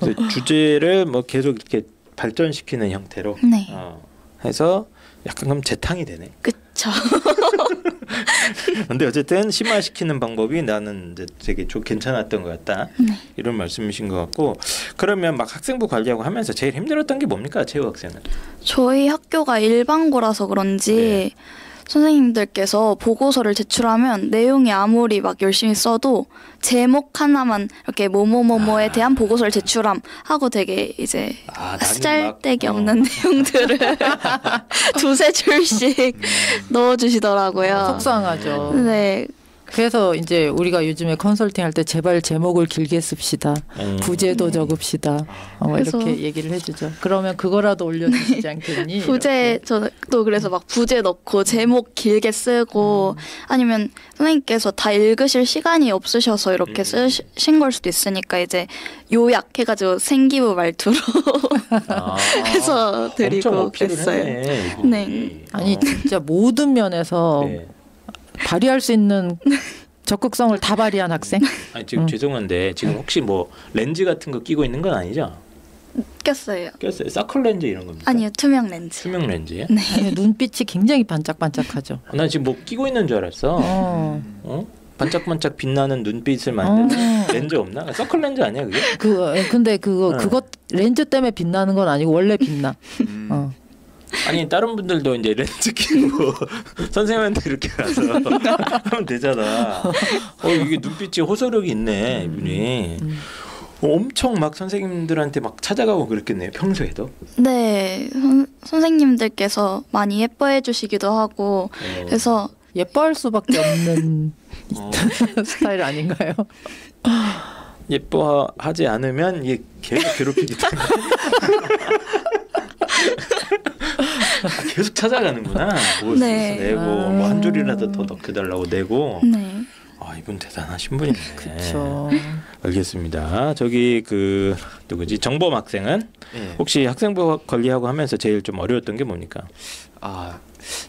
그래서 주제를 뭐 계속 이렇게 발전시키는 형태로 네, 어, 해서 약간 그럼 재탕이 되네. 그쵸. *laughs* *laughs* 근데 어쨌든 심화시키는 방법이 나는 이제 되게 좀 괜찮았던 것 같다. 네. 이런 말씀이신 것 같고 그러면 막 학생부 관리하고 하면서 제일 힘들었던 게 뭡니까 체육 학생은? 저희 학교가 일반고라서 그런지 네. 선생님들께서 보고서를 제출하면 내용이 아무리 막 열심히 써도 제목 하나만 이렇게 뭐뭐뭐뭐에 대한 보고서를 제출함 하고 되게 이제 아, 쓰잘데기 막, 어. 없는 *laughs* 내용들을 *laughs* 두세 줄씩 넣어주시더라고요. 속상하죠. 네, 그래서 이제 우리가 요즘에 컨설팅 할 때 제발 제목을 길게 씁시다. 음. 부제도 적읍시다. 어, 그래서- 이렇게 얘기를 해주죠. 그러면 그거라도 올려주시지 않겠니? *laughs* 부제 저도 그래서 막 부제 넣고 제목 길게 쓰고 아니면 선생님께서 다 읽으실 시간이 없으셔서 이렇게 음. 쓰신 걸 수도 있으니까 이제 요약해가지고 생기부 말투로 아, *laughs* 해서 드리고 그랬어요. 했네. 네. 아니 어. 진짜 모든 면에서 네. 발휘할 수 있는 적극성을 다 발휘한 학생. 아니 지금 음. 죄송한데 지금 혹시 뭐 렌즈 같은 거 끼고 있는 건 아니죠? 꼈어요. 꼈어요. 사클 렌즈 이런 겁니까? 아니요 투명 렌즈. 투명 렌즈요? 네. 아니, 눈빛이 굉장히 반짝반짝하죠. 어, 난 지금 뭐 끼고 있는 줄 알았어. 어. 어? 반짝반짝 빛나는 눈빛을 만드는 어. 렌즈 없나? 서클 렌즈 아니야 그게? 그 근데 그거 어. 그것 렌즈 때문에 빛나는 건 아니고 원래 빛나. 음. 어. 아니 다른 분들도 이제 렌즈 끼고 *laughs* 선생님한테 이렇게 가서 *laughs* 하면 되잖아. 어 이게 눈빛이 호소력이 있네 이분이. 음. 어, 엄청 막 선생님들한테 막 찾아가고 그랬겠네요 평소에도. 네 선, 선생님들께서 많이 예뻐해 주시기도 하고 어. 그래서 예뻐할 수밖에 없는 *laughs* 어, 스타일 아닌가요? 예뻐하지 않으면 얘 계속 괴롭히기 때문에 아, 계속 찾아가는구나. 뭐 네. 내고 뭐 한 줄이라도 더 넣게달라고 내고. 네. 아 이분 대단하신 분이네. 그렇죠. 알겠습니다. 저기 그 누구지 정범 학생은 예. 혹시 학생부 관리하고 하면서 제일 좀 어려웠던 게 뭡니까? 아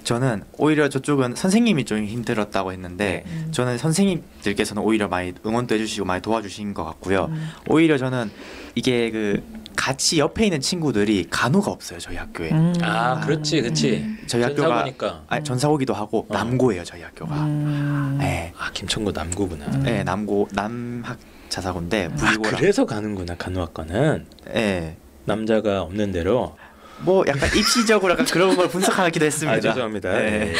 저는 오히려 저쪽은 선생님이 좀 힘들었다고 했는데 음. 저는 선생님들께서는 오히려 많이 응원도 해주시고 많이 도와주신 것 같고요. 음. 오히려 저는 이게 그 같이 옆에 있는 친구들이 간호가 없어요 저희 학교에. 음. 아 그렇지 그렇지. 저희 학교가 전사고니까. 아, 전사고기도 하고 어. 남고예요 저희 학교가. 음. 네, 아 김천고 남고구나. 음. 네 남고 남학 자사고인데 아 부리고랑 그래서 가는구나 간호학과는 네. 남자가 없는 대로. 뭐 약간 입시적으로 약간 그런 걸 분석하기도 했습니다. 아 죄송합니다. 네. 네.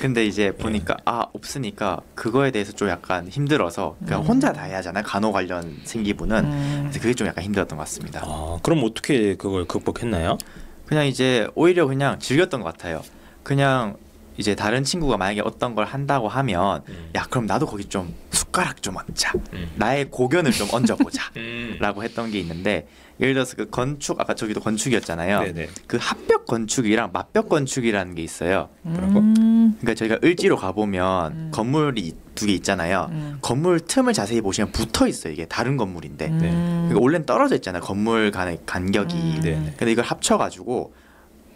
근데 이제 보니까 아 없으니까 그거에 대해서 좀 약간 힘들어서 그냥 음. 혼자 다 해야 하잖아요 간호 관련 생기부는 음. 그래서 그게 좀 약간 힘들었던 것 같습니다. 아, 그럼 어떻게 그걸 극복했나요? 그냥 이제 오히려 그냥 즐겼던 것 같아요. 그냥 이제 다른 친구가 만약에 어떤 걸 한다고 하면 음. 야 그럼 나도 거기 좀 숟가락 좀 얹자 음. 나의 고견을 좀 얹어보자 *laughs* 음. 라고 했던 게 있는데 예를 들어서 그 건축 아까 저기도 건축이었잖아요 네네. 그 합벽 건축이랑 맞벽 건축이라는 게 있어요 뭐라고? 음. 그러니까 저희가 을지로 가 보면 음. 건물이 두 개 있잖아요 음. 건물 틈을 자세히 보시면 붙어 있어요 이게 다른 건물인데 음. 그러니까 원래는 떨어져 있잖아요 건물 간의 간격이 음. 네네. 근데 이걸 합쳐 가지고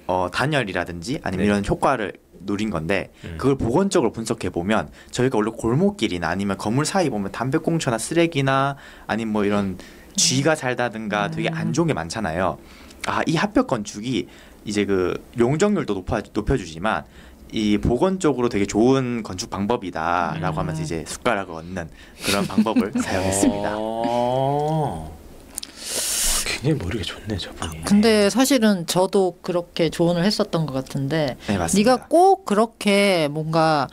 어, 단열이라든지 아니면 네. 이런 효과를 노린 건데 음. 그걸 보건적으로 분석해 보면 저희가 원래 골목길이나 아니면 건물 사이 보면 담배꽁초나 쓰레기나 아니면 뭐 이런 쥐가 살다든가 되게 안 좋은 게 많잖아요. 아 이 합벽 건축이 이제 그 용적률도 높아 높여주지만 이 보건적으로 되게 좋은 건축 방법이다라고 음. 하면서 이제 숟가락을 얻는 그런 방법을 *laughs* 사용했습니다. 어. 굉장히 머리가 좋네 저분이. 근데 사실은 저도 그렇게 조언을 했었던 것 같은데 네 맞습니다. 네가 꼭 그렇게 뭔가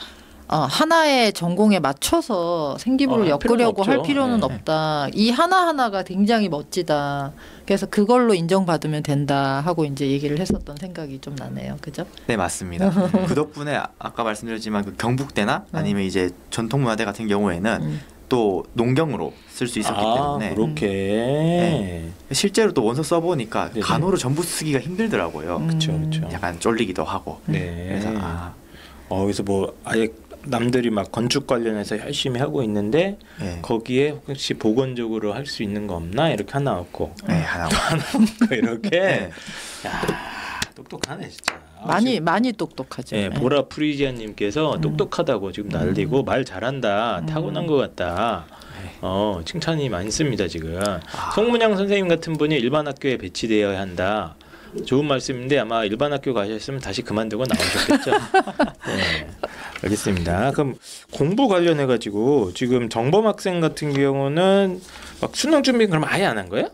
어, 하나의 전공에 맞춰서 생기부를 어, 할 필요는 엮으려고 할. 필요는 네. 없다. 이 하나 하나가 굉장히 멋지다. 그래서 그걸로 인정받으면 된다 하고 이제 얘기를 했었던 생각이 좀 나네요. 그죠? 네 맞습니다. *laughs* 그 덕분에 아- 아까 말씀드렸지만 그 경북대나 음. 아니면 이제 전통문화대 같은 경우에는 음. 또 농경으로 쓸 수 있었기 아, 때문에 그렇게. 네. 실제로 또 원서 써보니까 네네. 간호로 전부 쓰기가 힘들더라고요. 음. 그렇죠, 그렇죠. 약간 쫄리기도 하고 네. 그래서 아, 어, 그래서 뭐 아예 남들이 막 건축 관련해서 열심히 하고 있는데 네, 거기에 혹시 보건적으로 할 수 있는 거 없나 이렇게 하나 없고 네 하나 이렇게 네. 야 똑똑하네 진짜. 아, 많이 지금, 많이 똑똑하죠. 예, 네. 보라 프리지아님께서 음. 똑똑하다고 지금 날리고 말 잘한다 음. 타고난 것 같다. 네. 어 칭찬이 많이 씁니다 지금. 아, 송문양 선생님 같은 분이 일반 학교에 배치되어야 한다. 좋은 말씀인데 아마 일반 학교 가셨으면 다시 그만두고 나오셨겠죠. *laughs* 네, 알겠습니다. 그럼 공부 관련해 가지고 지금 정범 학생 같은 경우는 막 수능 준비 그럼 아예 안 한 거예요?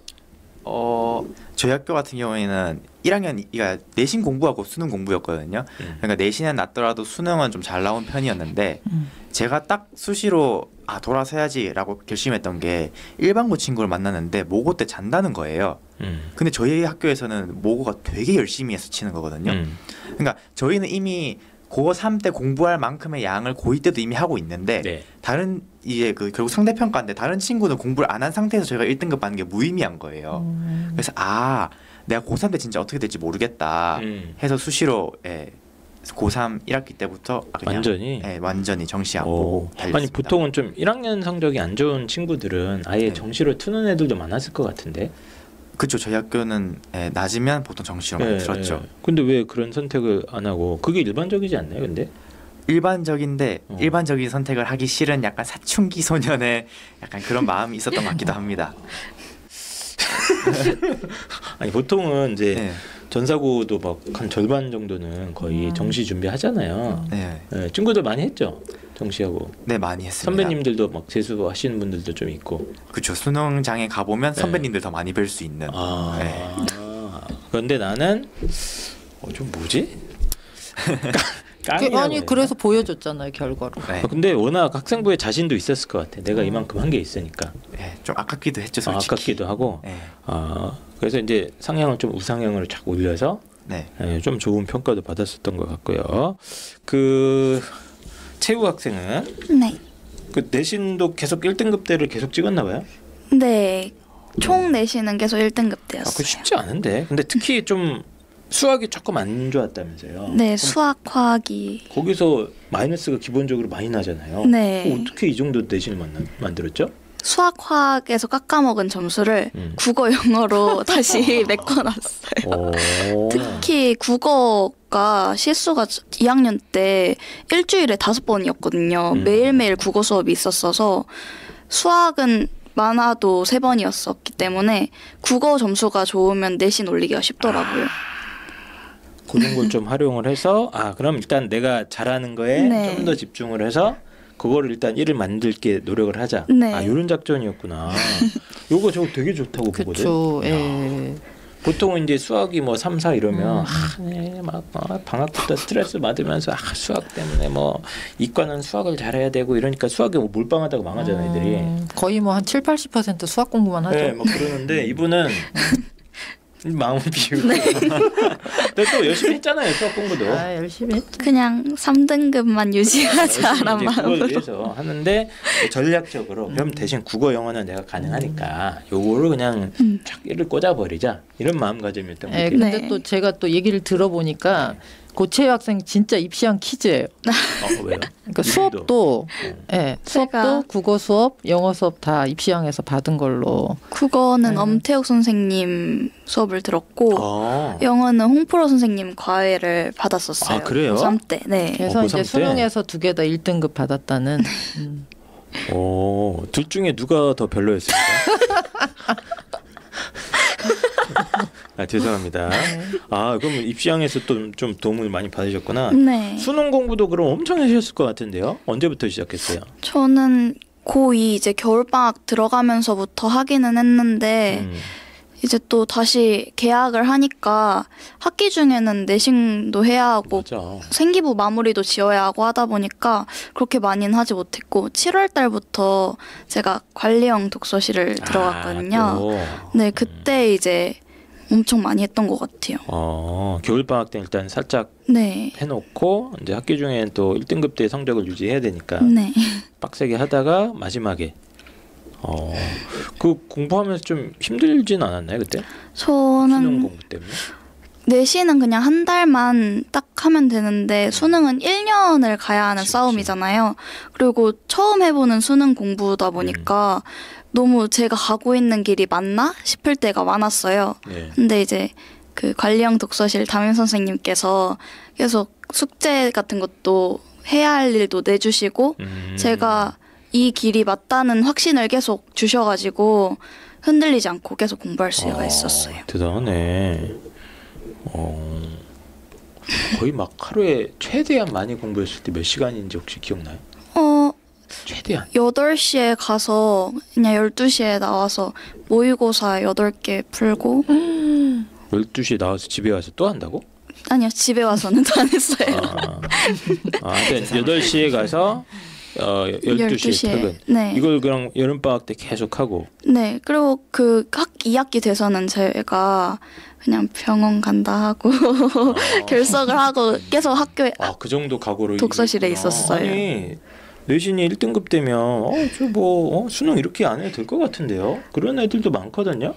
어 저희 학교 같은 경우에는 1학년 이가 내신 공부하고 수능 공부였거든요. 음. 그러니까 내신은 낮더라도 수능은 좀 잘 나온 편이었는데 음. 제가 딱 수시로 아 돌아서야지라고 결심했던 게 일반고 친구를 만났는데 모고 때 잔다는 거예요. 음. 근데 저희 학교에서는 모고가 되게 열심히 해서 치는 거거든요. 음. 그러니까 저희는 이미 고3 때 공부할 만큼의 양을 고2 때도 이미 하고 있는데 네. 다른 이제 그 결국 상대 평가인데 다른 친구는 공부를 안 한 상태에서 저희가 1등급 받는 게 무의미한 거예요. 음. 그래서 아 내가 고3 때 진짜 어떻게 될지 모르겠다 음. 해서 수시로 예, 고3 1학기 때부터 그냥 완전히. 예, 완전히 정시 안 오. 보고 달렸습니다. 아니 보통은 좀 1학년 성적이 안 좋은 친구들은 아예 네. 정시로 트는 애들도 많았을 것 같은데. 그쵸 저희 학교는 예, 낮으면 보통 정시로 많이 예, 들었죠. 예. 근데 왜 그런 선택을 안 하고 그게 일반적이지 않나요? 근데 일반적인데 어. 일반적인 선택을 하기 싫은 약간 사춘기 소년의 약간 그런 마음이 있었던 것 같기도 합니다. *laughs* 아니 보통은 이제 네. 전사고도 막 한 절반 정도는 거의 음. 정시 준비하잖아요. 네, 예, 친구들 많이 했죠. 정시하고 네 많이 했습니다. 선배님들도 막 재수하시는 분들도 좀 있고. 그쵸 수능장에 가 보면 네. 선배님들 더 많이 뵐 수 있는. 아. 네. 그런데 나는 어, 좀 뭐지? *laughs* 깡- 그, 아니 그래서 보여줬잖아요 결과로. 네. 아, 근데 워낙 학생부에 자신도 있었을 것 같아. 내가 음. 이만큼 한 게 있으니까 네, 좀 아깝기도 했죠 아, 솔직히. 아깝기도 하고. 네, 아 그래서 이제 상향을 좀 우상향으로 쫙 올려서 네. 예, 좀 좋은 평가도 받았었던 것 같고요. 그 최우 학생은 네. 그 내신도 계속 1등급대를 계속 찍었나 봐요. 네. 총 내신은 계속 1등급 아, 그. 쉽지 않은데. 근데 특히 좀 수학이 조금 안 좋았다면서요. 네, 수학, 화학이. 거기서 마이너스가 기본적으로 많이 나잖아요. 네. 어, 어떻게 이 정도 내신을 만나, 만들었죠? 수학, 화학에서 깎아먹은 점수를 음. 국어, 영어로 *laughs* 다시 *laughs* 메꿔놨어요. 오. 특히 국어가 실수가 2학년 때 일주일에 다섯 번이었거든요. 음. 매일매일 국어 수업이 있었어서 수학은 많아도 세 번이었었기 때문에 국어 점수가 좋으면 내신 올리기가 쉽더라고요. 그런 걸 좀 활용을 해서 아 그럼 일단 내가 잘하는 거에 네. 좀더 집중을 해서 그거를 일단 일을 만들게 노력을 하자. 네. 아 이런 작전이었구나. *laughs* 요거 저 되게 좋다고 보거든. 예. 보통 이제 수학이 뭐 3, 4 이러면 음. 아, 네, 막 어, 방학부터 스트레스 받으면서 아, 수학 때문에 뭐 이과는 수학을 잘해야 되고 이러니까 수학에 뭐 몰빵하다가 망하잖아요, 애들이. 음, 거의 뭐 한 7, 80% 수학 공부만 하죠. 네, 막 그러는데 이분은 *laughs* 마음 비우고 *laughs* 근데 또 열심히 했잖아요, 수학 공부도. 아, 열심히 했죠. 그냥 3등급만 유지하자라는 마음으로. 위해서 하는데 전략적으로 그럼 대신 국어 영어는 내가 가능하니까 요거를 그냥 음. 쫙 일을 꽂아버리자 이런 마음가짐이었던 예, 거죠. 근데 네. 또 제가 또 얘기를 들어보니까 고채 학생 진짜 입시한 퀴즈예요. 어, 왜요? 그러니까. 수업도 예, 수업도 제가- 국어 수업, 영어 수업 다 입시항에서 받은 걸로. 국어는 네. 엄태욱 선생님 수업을 들었고 어. 영어는 홍프로 선생님 과외를 받았었어요. 아, 그래요? 고3 때. 네. 그래서 어, 이제 고3 때? 수능에서 두 개 다 1등급 받았다는. 음. 오, 둘 중에 누가 더 별로였습니까? *laughs* 아, 죄송합니다. *laughs* 아, 그럼 입시항에서 또 좀 도움을 많이 받으셨구나. 네. 수능 공부도 그럼 엄청 하셨을 것 같은데요? 언제부터 시작했어요? 저는 고2 이제 겨울방학 들어가면서부터 하기는 했는데 음. 이제 또 다시 개학을 하니까 학기 중에는 내신도 해야 하고 맞아. 생기부 마무리도 지어야 하고 하다 보니까 그렇게 많이는 하지 못했고 7월 달부터 제가 관리형 독서실을 들어갔거든요. 아, 또. 네, 그때 이제 엄청 많이 했던 것 같아요. 어, 겨울방학 때 일단 살짝 네. 해놓고 이제 학기 중에는 또 1등급 때 성적을 유지해야 되니까 네. *laughs* 빡세게 하다가 마지막에 어, 그 공부하면서 좀 힘들진 않았나요 그때? 수능 저는 공부 때문에? 내신은 그냥 한 달만 딱 하면 되는데 수능은 1년을 가야 하는 그치. 싸움이잖아요. 그리고 처음 해보는 수능 공부다 보니까 너무 제가 가고 있는 길이 맞나 싶을 때가 많았어요. 네. 근데 이제 그 관리형 독서실 담임 선생님께서 계속 숙제 같은 것도 해야 할 일도 내주시고 음. 제가 이 길이 맞다는 확신을 계속 주셔가지고 흔들리지 않고 계속 공부할 수가 어, 있었어요. 대단하네. 어, 거의 막 하루에 최대한 많이 공부했을 때 몇 시간인지 혹시 기억나요? 어, 최대한. 8시에 가서 그냥 12시에 나와서 모의고사 8개 풀고 12시에 나와서 집에 와서 또 한다고? 아니요 집에 와서는 또안 했어요. 아, 아 하여튼 8시에 가서 어, 12시에 퇴근. 네. 이걸 그냥 여름방학 때 계속 하고 네. 그리고 그 학 2학기 돼서는 제가 그냥 병원 간다 하고 *laughs* 결석을 하고 계속 학교에 아 그 정도 각오로 독서실에. 있었어요. 아니 내신이 1등급 되면 어저뭐 어, 수능 이렇게 안 해도 될 것 같은데요. 그런 애들도 많거든요.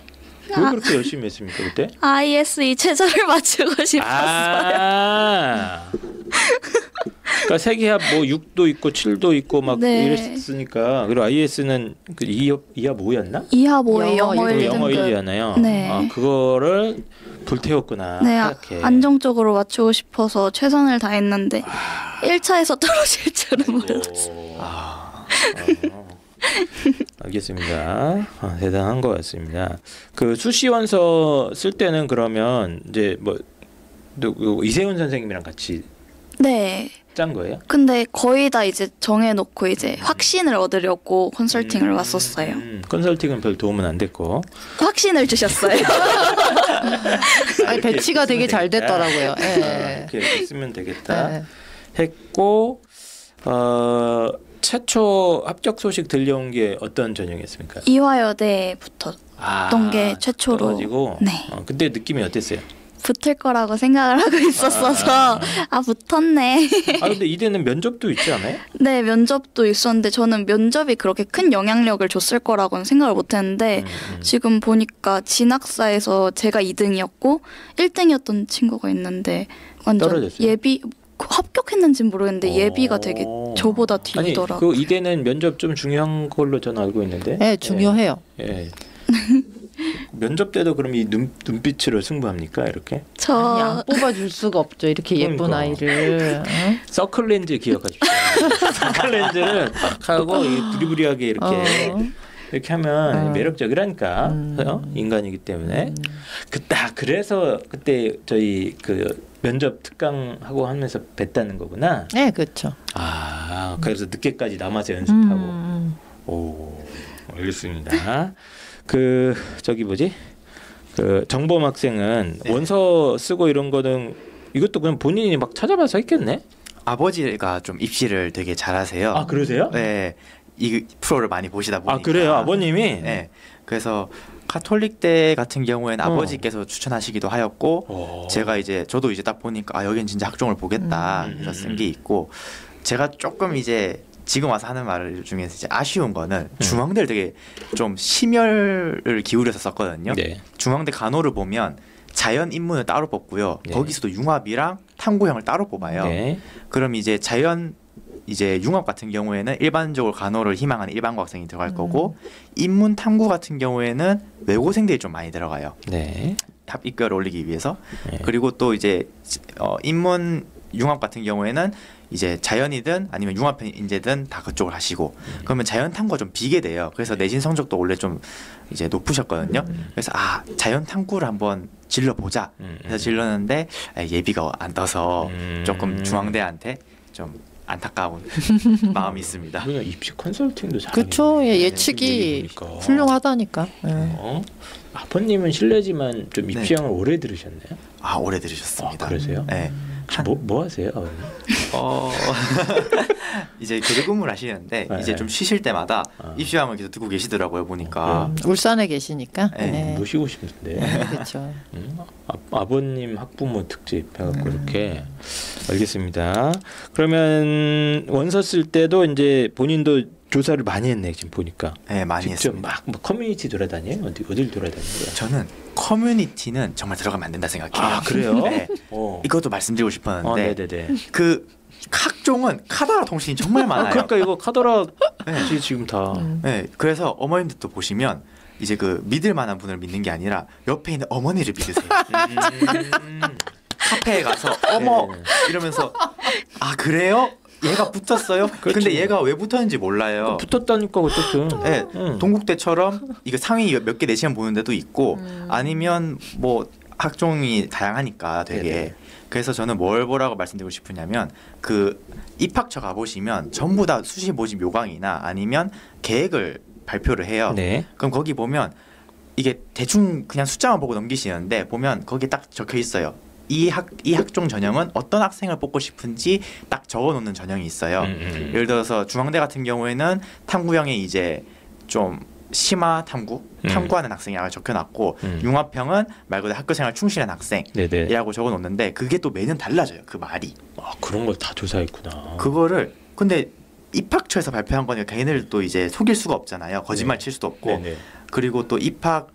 왜 아. 그렇게 열심히 했습니까 그때? ISE 최저를 *laughs* 맞추고 싶었어요. 아. 그러니까 세계합 뭐 6도 있고 7도 있고 막 네. 이랬으니까 그리고 IS는 그 2합 2합 5였나? 2하 5에 영어 영어 일 1등급. 영어 1이잖아요. 네. 아, 그거를 불태웠구나. 네, 아. 안정적으로 맞추고 싶어서 최선을 다했는데 1차에서 떨어질 줄은 몰랐어요. 아, 어. 알겠습니다. 아, 대단한 것 같습니다. 그 수시원서 쓸 때는 그러면 이제 뭐 이세훈 선생님이랑 같이 네. 짠 거예요? 근데 거의 다 이제 정해놓고 이제 확신을 얻으려고 컨설팅을 왔었어요. 음, 컨설팅은 별 도움은 안 됐고. 확신을 주셨어요. *laughs* 아니, 배치가 되게 잘 됐더라고요. 아, 예. 이렇게, 쓰면 되겠다. 네. 했고 어, 최초 합격 소식 들려온 게 어떤 전형이었습니까? 이화여대부터 아, 어떤 게 최초로. 떠가지고 네. 어, 그때 느낌이 어땠어요? 붙을 거라고 생각을 하고 있었어서 아 붙었네. 아 근데 이대는 면접도 있지 않아요? *laughs* 네 면접도 있었는데 저는 면접이 그렇게 큰 영향력을 줬을 거라고는 생각을 못했는데 음, 음. 지금 보니까 진학사에서 제가 2등이었고 1등이었던 친구가 있는데 완전 떨어졌어요? 예비 합격했는지는 모르겠는데 예비가 되게 오. 저보다 아니 뒤더라고. 그 이대는 면접 좀 중요한 걸로 저는 알고 있는데. 예, 중요해요. 예. 예. *laughs* 면접 때도 그럼 이 눈, 눈빛으로 승부합니까 이렇게? 아니, 저안 뽑아줄 수가 없죠. 이렇게 예쁜 그러니까. 아이를. 응? 서클 렌즈 기억하십시오. *laughs* 서클 렌즈를 딱 하고 이 부리부리하게 이렇게 어. 이렇게 하면 어. 매력적이라니까 음. 어? 인간이기 때문에 그딱 그래서 그때 저희 그 면접 특강 하고 하면서 뵀다는 거구나. 네, 그렇죠. 아 그래서 늦게까지 남아서 연습하고. 음, 오 알겠습니다. 그 저기 뭐지? 그 정범 학생은 네. 원서 쓰고 이런 거는 이것도 그냥 본인이 막 찾아봐서 했겠네. 아버지가 좀 입시를 되게 잘하세요. 아 그러세요? 네, 이 프로를 많이 보시다 보니까. 아 그래요 아버님이. 네, 그래서 카톨릭 대 같은 경우에는 어. 아버지께서 추천하시기도 하였고 어. 제가 이제 저도 이제 딱 보니까 아 여긴 진짜 학종을 보겠다 음. 그래서 쓴 게 있고 제가 조금 이제 지금 와서 하는 말 중에서 이제 아쉬운 거는 음. 중앙대를 되게 좀 심혈을 기울여서 썼거든요. 네. 중앙대 간호를 보면 자연 인문을 따로 뽑고요. 네. 거기서도 융합이랑 탐구형을 따로 뽑아요. 네. 그럼 이제 자연 이제 융합 같은 경우에는 일반적으로 간호를 희망하는 일반고 학생이 들어갈 거고 인문 탐구 같은 경우에는 외고생들이 좀 많이 들어가요. 네. 탑 입결을 올리기 위해서 네. 그리고 또 이제 어, 인문 융합 같은 경우에는 이제 자연이든 아니면 융합 인재든 다 그쪽을 하시고 그러면 자연 탐구가 좀 비게 돼요. 그래서 내신 성적도 원래 좀 이제 높으셨거든요. 그래서 아 자연 탐구를 한번 질러 보자. 음, 그래서 질렀는데 아, 예비가 안 떠서 음. 조금 중앙대한테 좀 안타까운 *laughs* 마음이 있습니다. 그냥 입시 컨설팅도 잘. 그쵸. 예, 예측이 훌륭하다니까. 예. 어? 아버님은 실례지만 좀 네. 입시형을 오래 들으셨나요? 아 오래 들으셨습니다. 아, 그러세요? 네. 혹시 뭐, 뭐 하세요, 아버님? 어 *laughs* 이제 교대 근무를 하시는데 네. 이제 좀 쉬실 때마다 아. 입시왕을 계속 듣고 계시더라고요 보니까 음, 울산에 계시니까. 네, 네. 모시고 싶은데. 그렇죠. 음, 아, 아버님 학부모 특집 해갖고 이렇게 알겠습니다. 그러면 원서 쓸 때도 이제 본인도 조사를 많이 했네 지금 보니까 네 많이 직접 했습니다. 막뭐 커뮤니티 돌아다녀요 어디 어딜 돌아다니는 거야? 저는 커뮤니티는 정말 들어가면 안 된다 생각해요. 아 그래요? *laughs* 네. 어. 이것도 말씀드리고 싶었는데 어, 네네네. 그 학종은 카더라 통신이 정말 *laughs* 많아요. 아, 그러니까 이거 카더라 *laughs* 네. 지- 지금 다. 음. 네, 그래서 어머님들도 보시면 이제 그 믿을 만한 분을 믿는 게 아니라 옆에 있는 어머니를 믿으세요. 음. 카페에 가서 어머 네. 이러면서 아 그래요? 얘가 붙었어요? *laughs* 그렇죠. 근데 얘가 왜 붙었는지 몰라요. 붙었다니까 어쨌든. 네, 응. 동국대처럼 이거 상위 몇 개 내시면 보는 데도 있고 음. 아니면 뭐 학종이 다양하니까 되게 네네. 그래서 저는 뭘 보라고 말씀드리고 싶으냐면 그 입학처 가보시면 전부 다 수시 모집 요강이나 아니면 계획을 발표를 해요. 네. 그럼 거기 보면 이게 대충 그냥 숫자만 보고 넘기시는데 보면 거기 딱 적혀 있어요. 이 학 이 학종 전형은 어떤 학생을 뽑고 싶은지 딱 적어 놓는 전형이 있어요. 음, 음. 예를 들어서 중앙대 같은 경우에는 탐구형에 이제 좀 심화 탐구 음. 탐구하는 학생이라고 적혀놨고 음. 융합형은 말 그대로 학교생활 충실한 학생이라고. 적어놓는데 그게 또 매년 달라져요 그 말이 아 그런 걸 다 조사했구나. 그거를 근데 입학처에서 발표한 거니까 걔네를 또 이제 속일 수가 없잖아요 거짓말 네. 칠 수도 없고 네네. 그리고 또 입학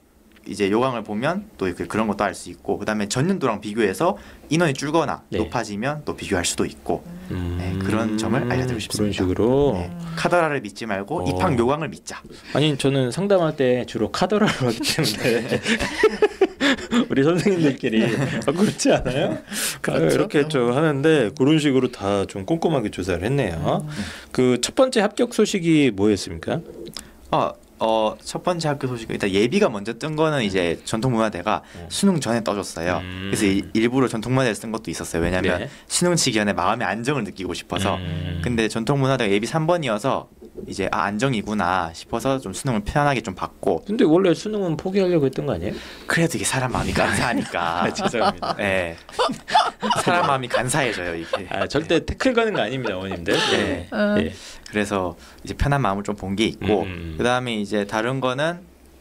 이제 요강을 보면 또 이렇게 그런 것도 알 수 있고 그다음에 전년도랑 비교해서 인원이 줄거나 네. 높아지면 또 비교할 수도 있고 음. 네, 그런 점을 알려드리고 그런 싶습니다. 식으로. 네, 카더라를 믿지 말고 어. 입학 요강을 믿자. 아니 저는 상담할 때 주로 카더라로 하기 때문에 *laughs* 우리 선생님들끼리 *laughs* 아, 그렇지 않아요? 그렇죠. 아, 이렇게 좀 하는데 그런 식으로 다 좀 꼼꼼하게 조사를 했네요. 그첫 번째 합격 소식이 뭐였습니까? 어, 어, 첫 번째 학교 소식은 일단 예비가 먼저 뜬 거는 이제 전통문화대가 음. 수능 전에 떠줬어요. 음. 그래서 이- 일부러 전통문화대를 쓴 것도 있었어요. 왜냐하면 네. 수능 치기 전에 마음의 안정을 느끼고 싶어서. 음. 근데 전통문화대가 예비 3번이어서 이제 아 안정이구나 싶어서 좀 수능을 편안하게 좀 받고 근데 원래 수능은 포기하려고 했던 거 아니에요? 그래도 이게 사람 마음이 간사하니까. *laughs* 아, 죄송합니다. 네. 사람 마음이 간사해져요 이게. 아, 절대 태클 가는 거 아닙니다, 어머님들. 네. 어. 예. 그래서 이제 편한 마음을 좀 본 게 있고 음. 그 다음에 이제 다른 거는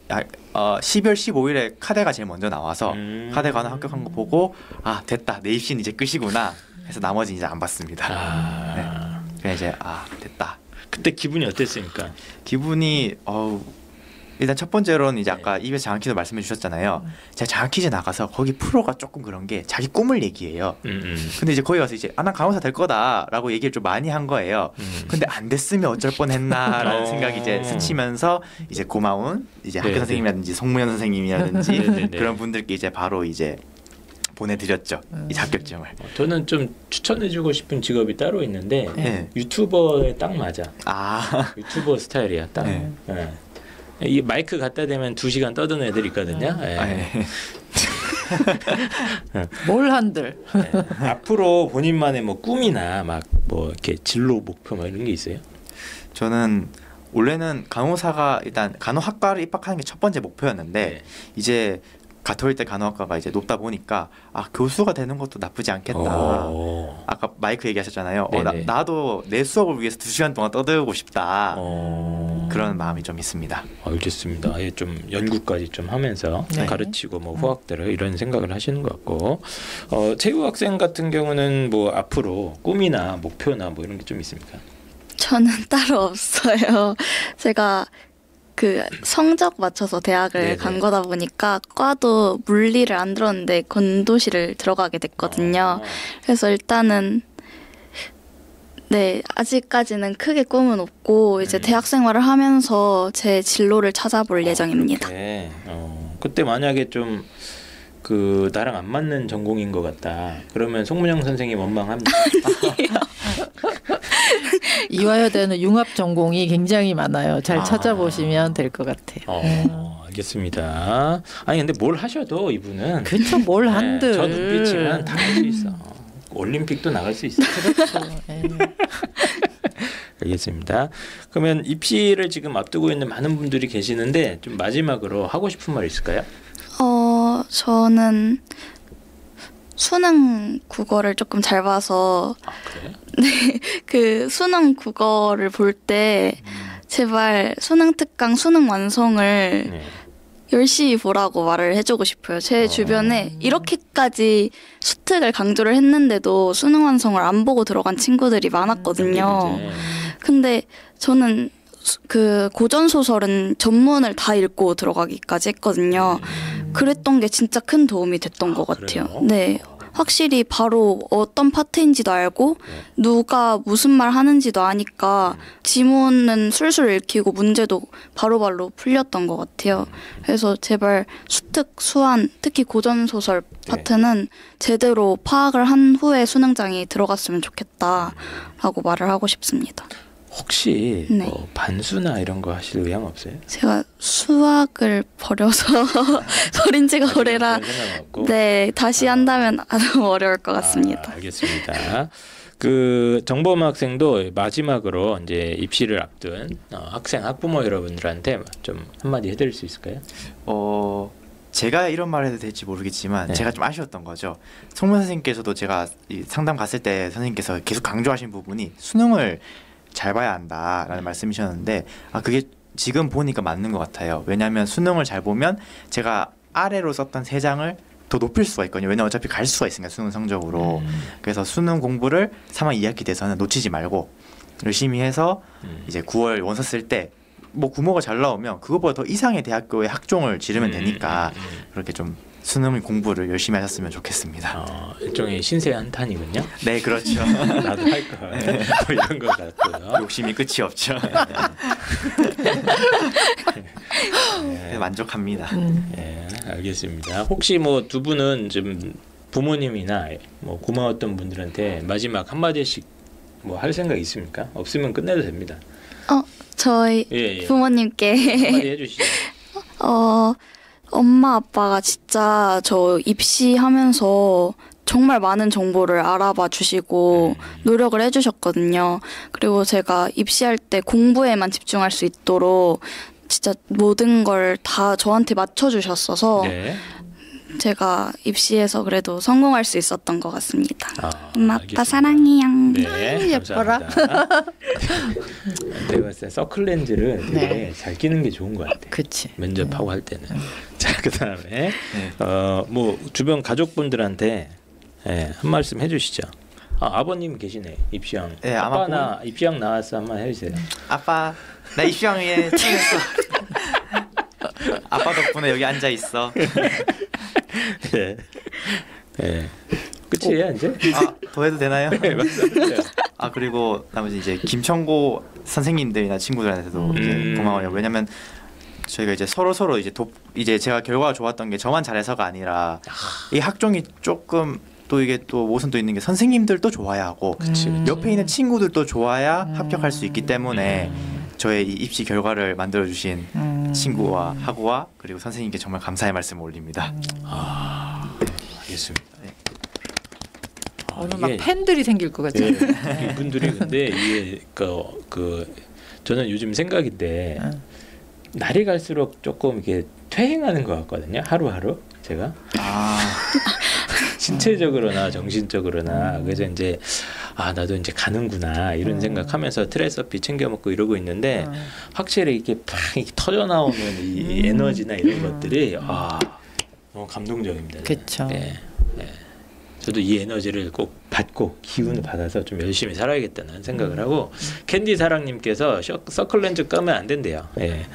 아, 어, 12월 15일에 카대가 제일 먼저 나와서 음. 카대 가는 합격한 거 보고 아 됐다 내 입시는 이제 끝이구나 해서 나머지 이제 안 봤습니다. 아, 그냥 이제 아 됐다 그때 기분이 어땠습니까? 기분이 어우 일단 첫 번째로는 이제 네. 아까 입에서 장학 퀴즈 말씀해 주셨잖아요. 제가 장학 퀴즈 나가서 거기 프로가 조금 그런 게 자기 꿈을 얘기해요. 음, 음. 근데 이제 거기 가서 이제 아 난 간호사 될 거다라고 얘기를 좀 많이 한 거예요. 음. 근데 안 됐으면 어쩔 뻔했나라는 *laughs* 어. 생각이 이제 스치면서 이제 고마운 이제 학교 네, 선생님이라든지 송무현 선생님이라든지 *laughs* 네, 네, 네. 그런 분들께 이제 바로 이제 보내드렸죠 음. 이 합격증을. 어, 저는 좀 추천해주고 싶은 직업이 따로 있는데 네. 유튜버에 딱 맞아. 아 *laughs* 유튜버 스타일이야 딱. 네. 예. 이 마이크 갖다 대면 두 시간 떠드는 애들 있거든요. 예. 아, *laughs* 예. 뭘 한들. 예. 앞으로 본인만의 뭐 꿈이나 막 뭐 이렇게 진로 목표 뭐 이런 게 있어요? 저는 원래는 간호사가 일단 간호학과를 입학하는 게 첫 번째 목표였는데 네. 이제 가톨대 간호학과가 이제 높다 보니까 아 교수가 되는 것도 나쁘지 않겠다. 어. 아까 마이크 얘기하셨잖아요. 어, 나, 네네. 나도 내 수업을 위해서 두 시간 동안 떠들고 싶다. 어. 그런 마음이 좀 있습니다. 알겠습니다. 아예 좀 연구까지 좀 하면서 네. 가르치고 뭐 후학들을 이런 생각을 하시는 것 같고 어, 체육 학생 같은 경우는 뭐 앞으로 꿈이나 목표나 뭐 이런 게 좀 있습니까? 저는 *laughs* 따로 없어요. 제가 그 성적 맞춰서 대학을 네네. 간 거다 보니까 과도 물리를 안 들었는데 건도시를 들어가게 됐거든요. 어, 그래서 일단은 네 아직까지는 크게 꿈은 없고 이제 음. 대학 생활을 하면서 제 진로를 찾아볼 어, 예정입니다. 어, 그때 만약에 좀 그 나랑 안 맞는 전공인 것 같다. 그러면 송문영 선생님 원망합니다. *laughs* 이화여대는 융합 전공이 굉장히 많아요. 잘 아. 찾아보시면 될 것 같아요. 어, 알겠습니다. 아니 근데 뭘 하셔도 이분은 그렇죠. 뭘 네, 한들. 저 눈빛이면 다 할 수 있어. 올림픽도 나갈 수 있어. 그렇죠. 예. *laughs* 알겠습니다. 그러면 입시를 지금 앞두고 있는 많은 분들이 계시는데 좀 마지막으로 하고 싶은 말 있을까요? 어 저는 수능 국어를 조금 잘 봐서 아 그래? *laughs* 그 수능 국어를 볼 때 제발 수능 특강 수능 완성을 네. 열심히 보라고 말을 해주고 싶어요. 제 어. 주변에 이렇게까지 수특을 강조를 했는데도 수능 완성을 안 보고 들어간 친구들이 많았거든요. 이제 근데 저는 수- 그 고전 소설은 전문을 다 읽고 들어가기까지 했거든요. 그랬던 게 진짜 큰 도움이 됐던 아, 것 같아요. 그래요? 네. 확실히 바로 어떤 파트인지도 알고 네. 누가 무슨 말 하는지도 아니까 음. 지문은 술술 읽히고 문제도 바로바로 풀렸던 것 같아요. 그래서 제발 수특, 수한, 특히 고전 소설 네. 파트는 제대로 파악을 한 후에 수능장이 들어갔으면 좋겠다라고 말을 하고 싶습니다. 혹시 네. 뭐 반수나 이런 거 하실 의향 없어요? 제가 수학을 버려서 *laughs* 버린 지가 오래라? 네 다시 한다면 너무 *laughs* 어려울 것 같습니다. 아, 알겠습니다. 그 정범 학생도 마지막으로 이제 입시를 앞둔 어, 학생 학부모 여러분들한테 좀 한마디 해드릴 수 있을까요? 어 제가 이런 말을 해도 될지 모르겠지만 네. 제가 좀 아쉬웠던 거죠. 송문 선생님께서도 제가 이 상담 갔을 때 선생님께서 계속 강조하신 부분이 수능을 잘 봐야 한다라는 말씀이셨는데 아 그게 지금 보니까 맞는 것 같아요. 왜냐하면 수능을 잘 보면 제가 아래로 썼던 세 장을 더 높일 수가 있거든요. 왜냐면 어차피 갈 수가 있으니까 수능 성적으로. 음, 그래서 수능 공부를 3학 2학기 돼서는 놓치지 말고 열심히 해서 음. 이제 9월 원서 쓸 때 뭐 구모가 잘 나오면 그거보다 더 이상의 대학교에 학종을 지르면 음, 되니까 음, 음. 그렇게 좀 수능 공부를 열심히 하셨으면 좋겠습니다. 어, 일종의 신세 한탄이군요. 네, 그렇죠. *laughs* 나도 할 걸. 뭐 이런 것 같고요. 욕심이 끝이 없죠. 네, 만족합니다. 음. 예, 알겠습니다. 혹시 뭐 두 분은 좀 부모님이나 뭐 고마웠던 분들한테 마지막 한 마디씩 뭐 할 생각 있습니까? 없으면 끝내도 됩니다. 어 저희 예, 예. 부모님께 한마디 해주시죠. *laughs* 어, 엄마 아빠가 진짜 저 입시하면서 정말 많은 정보를 알아봐 주시고 노력을 해주셨거든요. 그리고 제가 입시할 때 공부에만 집중할 수 있도록 진짜 모든 걸 다 저한테 맞춰주셨어서 네. 제가 입시에서 그래도 성공할 수 있었던 것 같습니다. 아, 엄마. 아빠 사랑해요. 네, 예뻐라. *laughs* 감사합니다. 내가 봤을 때 서클 렌즈를 되게 네. 잘 끼는 게 좋은 것 같아. 그치. 면접하고 할 때는. *laughs* 자, 그다음에 네. 어, 뭐 주변 가족분들한테 예, 한 말씀 해주시죠. 아, 아버님 계시네 입시왕. 네, 아빠 나 입시왕 나왔어 한번 해주세요. 아빠, 나 입시왕에 *laughs* 참여했어. 아빠 덕분에 여기 앉아 있어. 예. 예. 끝이에요 이제? 아, 더 해도 되나요? 네, 맞습니다. 아 그리고 나머지 이제 김천고 선생님들이나 친구들한테도 음. 이제 고마워요. 왜냐면 저희가 이제 서로 서로 이제 돕 이제 제가 결과가 좋았던 게 저만 잘해서가 아니라 이 학종이 조금 또 이게 또 모순도 있는 게 선생님들도 좋아야 하고 그치, 음. 그치. 옆에 있는 친구들도 좋아야 음. 합격할 수 있기 때문에 저의 이 입시 결과를 만들어 주신 음. 친구와 학우와 그리고 선생님께 정말 감사의 말씀을 올립니다. 아, 알겠습니다. 아, 오늘 막 팬들이 생길 것 같아. 예, 이분들이 근데 이게 그, 그 저는 요즘 생각인데 응. 날이 갈수록 조금 이게 퇴행하는 것 같거든요. 하루하루. 제가 아, *laughs* 신체적으로나 정신적으로나 그래서 이제 아 나도 이제 가는구나 이런 생각하면서 트레서피 챙겨 먹고 이러고 있는데 확실히 이렇게 팍 터져 나오는 이 에너지나 이런 것들이 아 너무 감동적입니다. 그쵸. 예, 예. 저도 이 에너지를 꼭 받고 기운을 받아서 좀 열심히 살아야겠다는 생각을 하고 캔디 사랑님께서 셔- 서클렌즈 끼면 안 된대요. 예.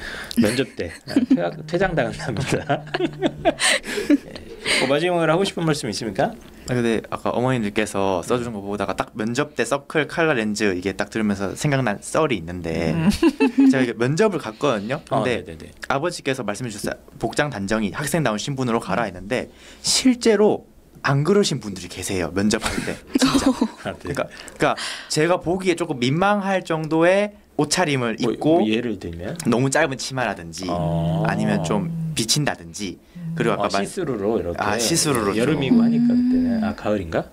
면접 때 퇴학, 퇴장 당한답니다. *laughs* 예. 뭐 마지막으로 하고 싶은 말씀 있습니까? 아, 근데 아까 어머님들께서 써주는 거 보다가 딱 면접 때 서클 칼라 렌즈 이게 딱 들으면서 생각난 썰이 있는데 *laughs* 제가 이게 면접을 갔거든요. 어, 근데 네네네. 아버지께서 말씀해 주셨어요. 복장 단정히 학생다운 신분으로 가라 했는데 실제로 안 그러신 분들이 계세요. 면접할 때. *laughs* 진짜. 아, 네. 그러니까 그러니까 제가 보기에 조금 민망할 정도의 옷차림을 뭐, 입고 뭐 예를 들면 너무 짧은 치마라든지 어. 아니면 좀 비친다든지 그리고 아까 아, 말 시스루로 이렇게. 아, 시스루로 여름이고 하니까 그때는. 아 가을인가?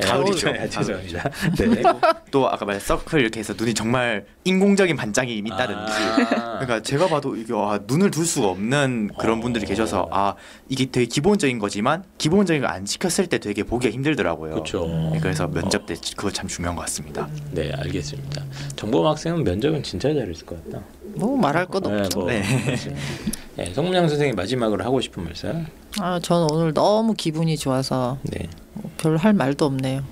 예, 가을이죠. 아, 죄송합니다. 네. 또 아까 말 서클 이렇게 해서 눈이 정말 인공적인 반짝이 있다든지 아. 그러니까 *laughs* 제가 봐도 이게 아, 눈을 둘 수가 없는 그런 분들이 어. 계셔서 아 이게 되게 기본적인 거지만 기본적인 거안 지켰을 때 되게 보기가 힘들더라고요. 그렇죠. 네, 그래서 면접 때 그거 참 중요한 것 같습니다. 네, 알겠습니다. 정범 학생은 면접은 진짜 잘했을 것 같다. 뭐 말할 것 네, 없죠. 뭐. 네. *laughs* 네, 송문영 선생님 마지막으로 하고 싶은 말씀. 아, 저는 오늘 너무 기분이 좋아서 네. 별할 말도 없네요.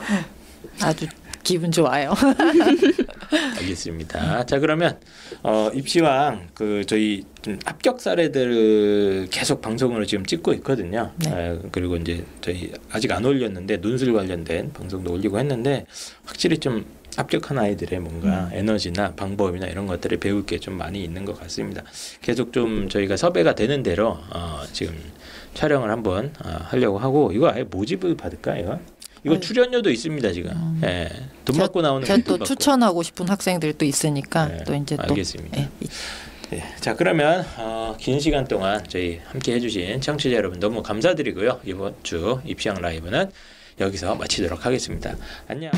*laughs* 아주 기분 좋아요. *laughs* 알겠습니다. 자 그러면 어, 입시왕 그 저희 좀 합격 사례들을 계속 방송으로 지금 찍고 있거든요. 네. 아, 그리고 이제 저희 아직 안 올렸는데 논술 관련된 방송도 올리고 했는데 확실히 좀 합격한 아이들의 뭔가 에너지나 방법이나 이런 것들을 배울 게 좀 많이 있는 것 같습니다. 계속 좀 저희가 섭외가 되는 대로 어, 지금 촬영을 한번 어, 하려고 하고 이거 아예 모집을 받을까 이거? 이거 아니. 출연료도 있습니다 지금. 예, 돈 제가- 받고 나오는 제가 돈또 받고. 추천하고 싶은 학생들도 있으니까 네, 또 이제 또 알겠습니다. 예, 이- 네, 자 그러면 어, 긴 시간 동안 저희 함께 해주신 청취자 여러분 너무 감사드리고요. 이번 주 입시왕 라이브는 여기서 마치도록 하겠습니다. 안녕.